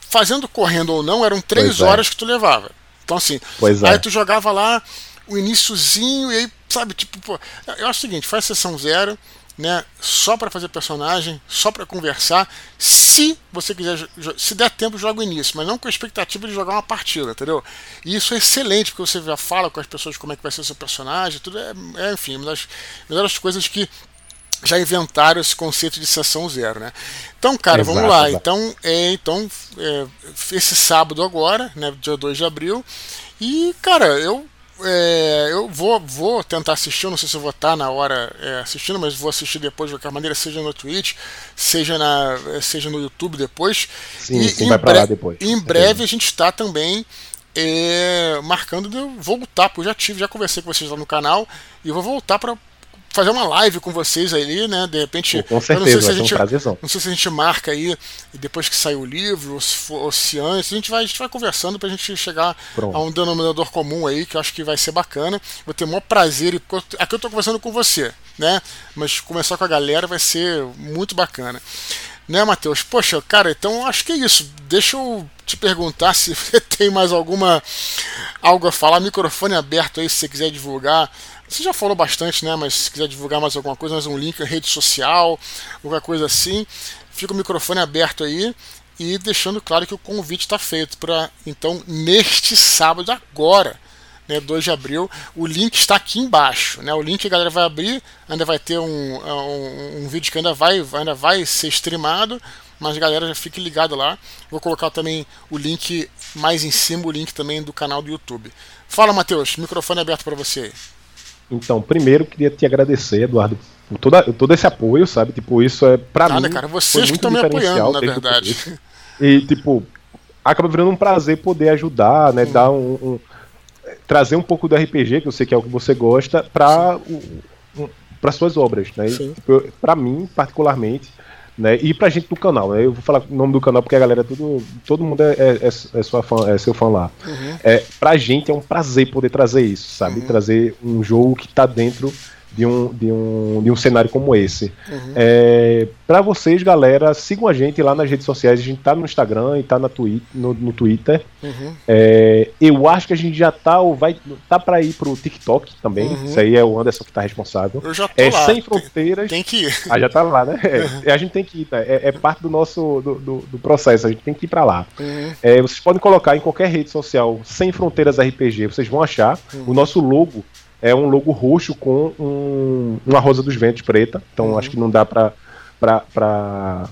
fazendo correndo ou não, eram três pois é. horas é. que tu levava. Então assim, pois aí é. tu jogava lá o iníciozinho e aí, sabe, tipo, pô, eu acho o seguinte, faz sessão zero, né, só para fazer personagem, só para conversar. Se você quiser, se der tempo, joga o início, mas não com a expectativa de jogar uma partida, entendeu? E isso é excelente, porque você já fala com as pessoas como é que vai ser o seu personagem, tudo é, é enfim, uma das melhores coisas que já inventaram esse conceito de sessão zero, né? Então, cara, exato, vamos lá. Exato. Então, é, então é, esse sábado agora, né, dia 2 de abril, e, cara, eu é, eu vou, vou tentar assistir, não sei se eu vou estar na hora é, assistindo, mas vou assistir depois de qualquer maneira, seja no Twitch, seja, na, é, seja no YouTube depois. Sim, e sim, vai pra lá depois. em breve a gente está também é, marcando de eu voltar, porque eu já tive, já conversei com vocês lá no canal, e vou voltar para fazer uma live com vocês ali, né? De repente. Com certeza, não sei se a gente, um Não sei se a gente marca aí, depois que sair o livro, ou se, for, ou se antes, a gente vai, a gente vai conversando pra gente chegar Pronto. a um denominador comum aí, que eu acho que vai ser bacana. Vou ter o maior prazer. E, aqui eu tô conversando com você, né? Mas começar com a galera vai ser muito bacana. Né, Matheus? Poxa, cara, então acho que é isso. Deixa eu te perguntar se você <laughs> tem mais alguma algo a falar. Microfone aberto aí, se você quiser divulgar você já falou bastante, né? Mas se quiser divulgar mais alguma coisa, mais um link, rede social, alguma coisa assim, fica o microfone aberto aí e deixando claro que o convite está feito para então neste sábado agora, né, 2 de abril, o link está aqui embaixo, né? O link a galera vai abrir, ainda vai ter um, um, um vídeo que ainda vai, ainda vai ser streamado, mas a galera já fique ligado lá. Vou colocar também o link mais em cima, o link também do canal do YouTube. Fala, Matheus, microfone aberto para você aí. Então, primeiro queria te agradecer, Eduardo, por toda, todo esse apoio, sabe? Tipo, isso é pra Nada, mim. cara, vocês que estão me apoiando, na verdade. E, tipo, acaba virando um prazer poder ajudar, né? Hum. Dar um, um, trazer um pouco do RPG, que eu sei que é o que você gosta, para para suas obras, né? Para mim, particularmente, né? E pra gente do canal, né? Eu vou falar o nome do canal porque a galera, tudo, todo mundo é, é, é, sua fã, é seu fã lá. Uhum. É, pra gente é um prazer poder trazer isso, sabe? Uhum. Trazer um jogo que tá dentro de um, de um, de um cenário como esse. Uhum. É, para vocês, galera, sigam a gente lá nas redes sociais. A gente tá no Instagram e tá na twi no, no Twitter. Uhum. É, eu acho que a gente já tá ou vai tá para ir pro TikTok também. Uhum. Isso aí é o Anderson que tá responsável. Eu já tô é lá. Sem Fronteiras. Tem, que ir. Ah, já tá lá, né? <laughs> É, a gente tem que ir, tá? é, é, parte do nosso do, do, do, processo. A gente tem que ir para lá. Uhum. É, vocês podem colocar em qualquer rede social Sem Fronteiras RPG. Vocês vão achar uhum. o nosso logo é um logo roxo com um, uma rosa dos ventos preta. Então uhum. acho que não dá pra, pra, pra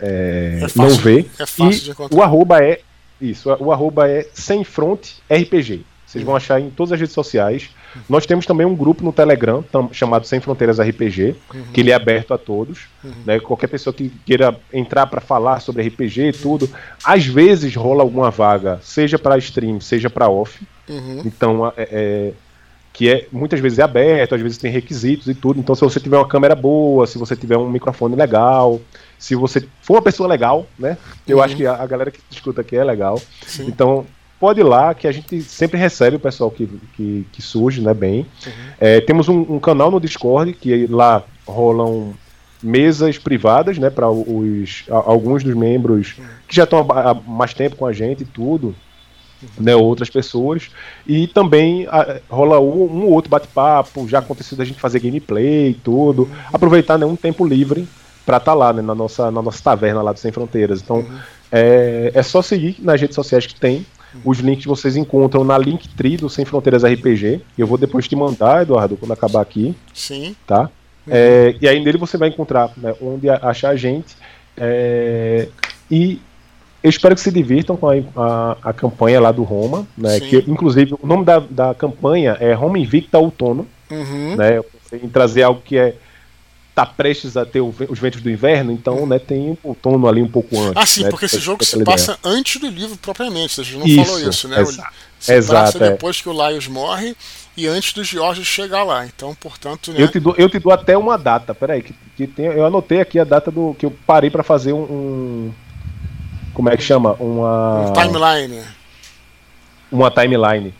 é, é não ver. É fácil e. O arroba é. Isso, o arroba é sem front RPG. Vocês uhum. vão achar em todas as redes sociais. Uhum. Nós temos também um grupo no Telegram tam, chamado Sem Fronteiras RPG, uhum. que ele é aberto a todos. Uhum. Né, qualquer pessoa que queira entrar para falar sobre RPG e tudo. Às vezes rola alguma vaga, seja para stream, seja para off. Uhum. Então, é, é que é muitas vezes é aberto, às vezes tem requisitos e tudo. Então, se você tiver uma câmera boa, se você tiver um microfone legal, se você for uma pessoa legal, né? Eu uhum. acho que a, a, galera que escuta aqui é legal. Sim. Então, pode ir lá, que a gente sempre recebe o pessoal que, que, que surge, né? Bem. Uhum. É, temos um, um, canal no Discord que lá rolam mesas privadas, né? Para os alguns dos membros uhum. que já estão há mais tempo com a gente e tudo né, outras pessoas. E também a, rola um, um outro bate-papo, já aconteceu da gente fazer gameplay e tudo. Aproveitar né, um tempo livre para estar tá lá, né, na, nossa, na nossa taverna lá do Sem Fronteiras. Então uhum. é, é só seguir nas redes sociais que tem. Os links vocês encontram na Linktree do Sem Fronteiras RPG. Eu vou depois te mandar, Eduardo, quando acabar aqui. Sim. Tá? Uhum. É, e aí nele você vai encontrar né, onde achar a gente. É, e eu espero que se divirtam com a, a, a campanha lá do Roma, né? Que, inclusive, o nome da, da campanha é Roma Invicta Outono. Uhum. Né? Em trazer algo que é tá prestes a ter o, os ventos do inverno, então né, tem um outono ali um pouco antes. Ah, sim, né, porque esse jogo se passa antes do livro propriamente, você não isso, falou isso, né? Exato, se exato, passa é. depois que o Laios morre e antes do George chegar lá. Então, portanto. Né... Eu, te dou, eu te dou até uma data, peraí, que, que tem, eu anotei aqui a data do que eu parei para fazer um, um como é que chama? Uma. Um timeline. Uma timeline.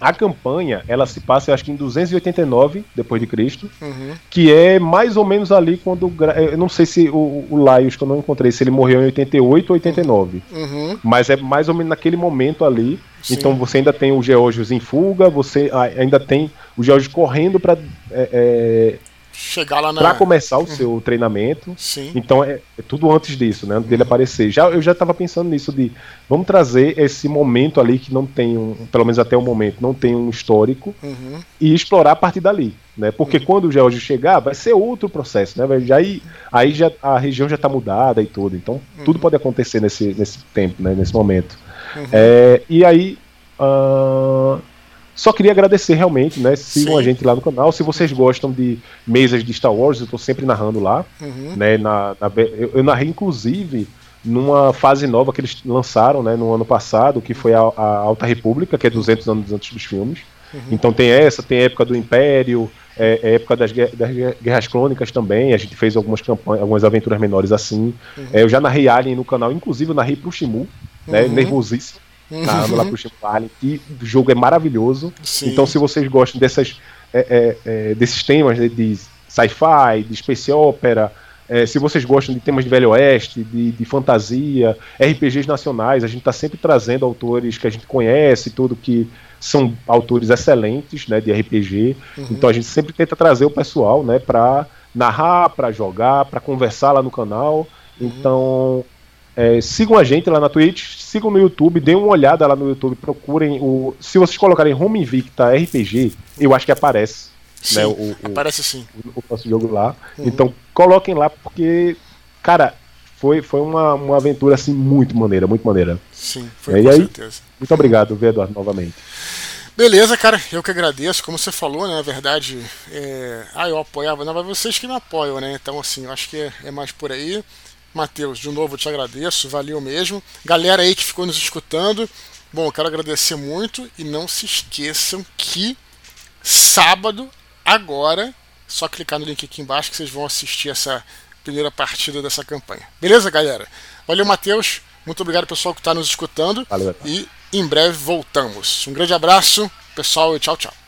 A campanha, ela se passa, eu acho que em 289 depois de Cristo, uhum. que é mais ou menos ali quando eu não sei se o, o Laios que eu não encontrei se ele morreu em 88 ou 89, uhum. mas é mais ou menos naquele momento ali. Sim. Então você ainda tem o Geórgios em fuga, você ainda tem o Geórgios correndo para é, é, chegar lá na. Pra começar o seu treinamento. Sim. Então é, é tudo antes disso, né? Antes dele aparecer. Já, eu já tava pensando nisso de vamos trazer esse momento ali que não tem um, pelo menos até o momento, não tem um histórico uhum. e explorar a partir dali. Né? Porque uhum. quando o George chegar, vai ser outro processo, né? Já aí, aí já, a região já está mudada e tudo. Então, uhum. tudo pode acontecer nesse, nesse tempo, né? nesse momento. Uhum. É, e aí. Uh, só queria agradecer realmente, né? Sigam Sim. a gente lá no canal. Se vocês gostam de mesas de Star Wars, eu estou sempre narrando lá. Uhum. Né? Na, na eu, eu, narrei, inclusive, numa fase nova que eles lançaram né, no ano passado, que foi a, a Alta República, que é 200 anos antes dos filmes. Uhum. Então tem essa, tem a época do Império, é, é época das, das, Guerras Clônicas também. A gente fez algumas campanhas, algumas aventuras menores assim. Uhum. É, eu já narrei Alien no canal, inclusive eu narrei pro Shimu, né? Uhum. Nervosíssimo narrando lá pro Chico Allen, que o jogo é maravilhoso. Sim. Então, se vocês gostam dessas, é, é, é desses temas né, de sci-fi, de space opera, é, se vocês gostam de temas de Velho Oeste, de, de fantasia, RPGs nacionais, a gente está sempre trazendo autores que a gente conhece, tudo que são autores excelentes né, de RPG. Uhum. Então a gente sempre tenta trazer o pessoal né, para narrar, para jogar, para conversar lá no canal. Uhum. Então é, sigam a gente lá na Twitch, sigam no YouTube, deem uma olhada lá no YouTube, procurem o. Se vocês colocarem Home Invicta RPG, eu acho que aparece. Sim, né, o, o, aparece sim. O, o, nosso jogo lá. Uhum. Então coloquem lá, porque, cara, foi, foi uma, uma aventura assim muito maneira, muito maneira. Sim, foi é, com aí, certeza. Muito obrigado, Eduardo, novamente. Beleza, cara, eu que agradeço. Como você falou, né, na verdade, é... ah, eu apoiava, não, mas vocês que me apoiam, né? Então, assim, eu acho que é, é mais por aí. Matheus, de novo eu te agradeço, valeu mesmo. Galera aí que ficou nos escutando, bom, eu quero agradecer muito e não se esqueçam que sábado, agora, só clicar no link aqui embaixo que vocês vão assistir essa primeira partida dessa campanha. Beleza, galera? Valeu, Matheus. Muito obrigado, pessoal, que está nos escutando. Valeu. E em breve voltamos. Um grande abraço, pessoal, e tchau, tchau.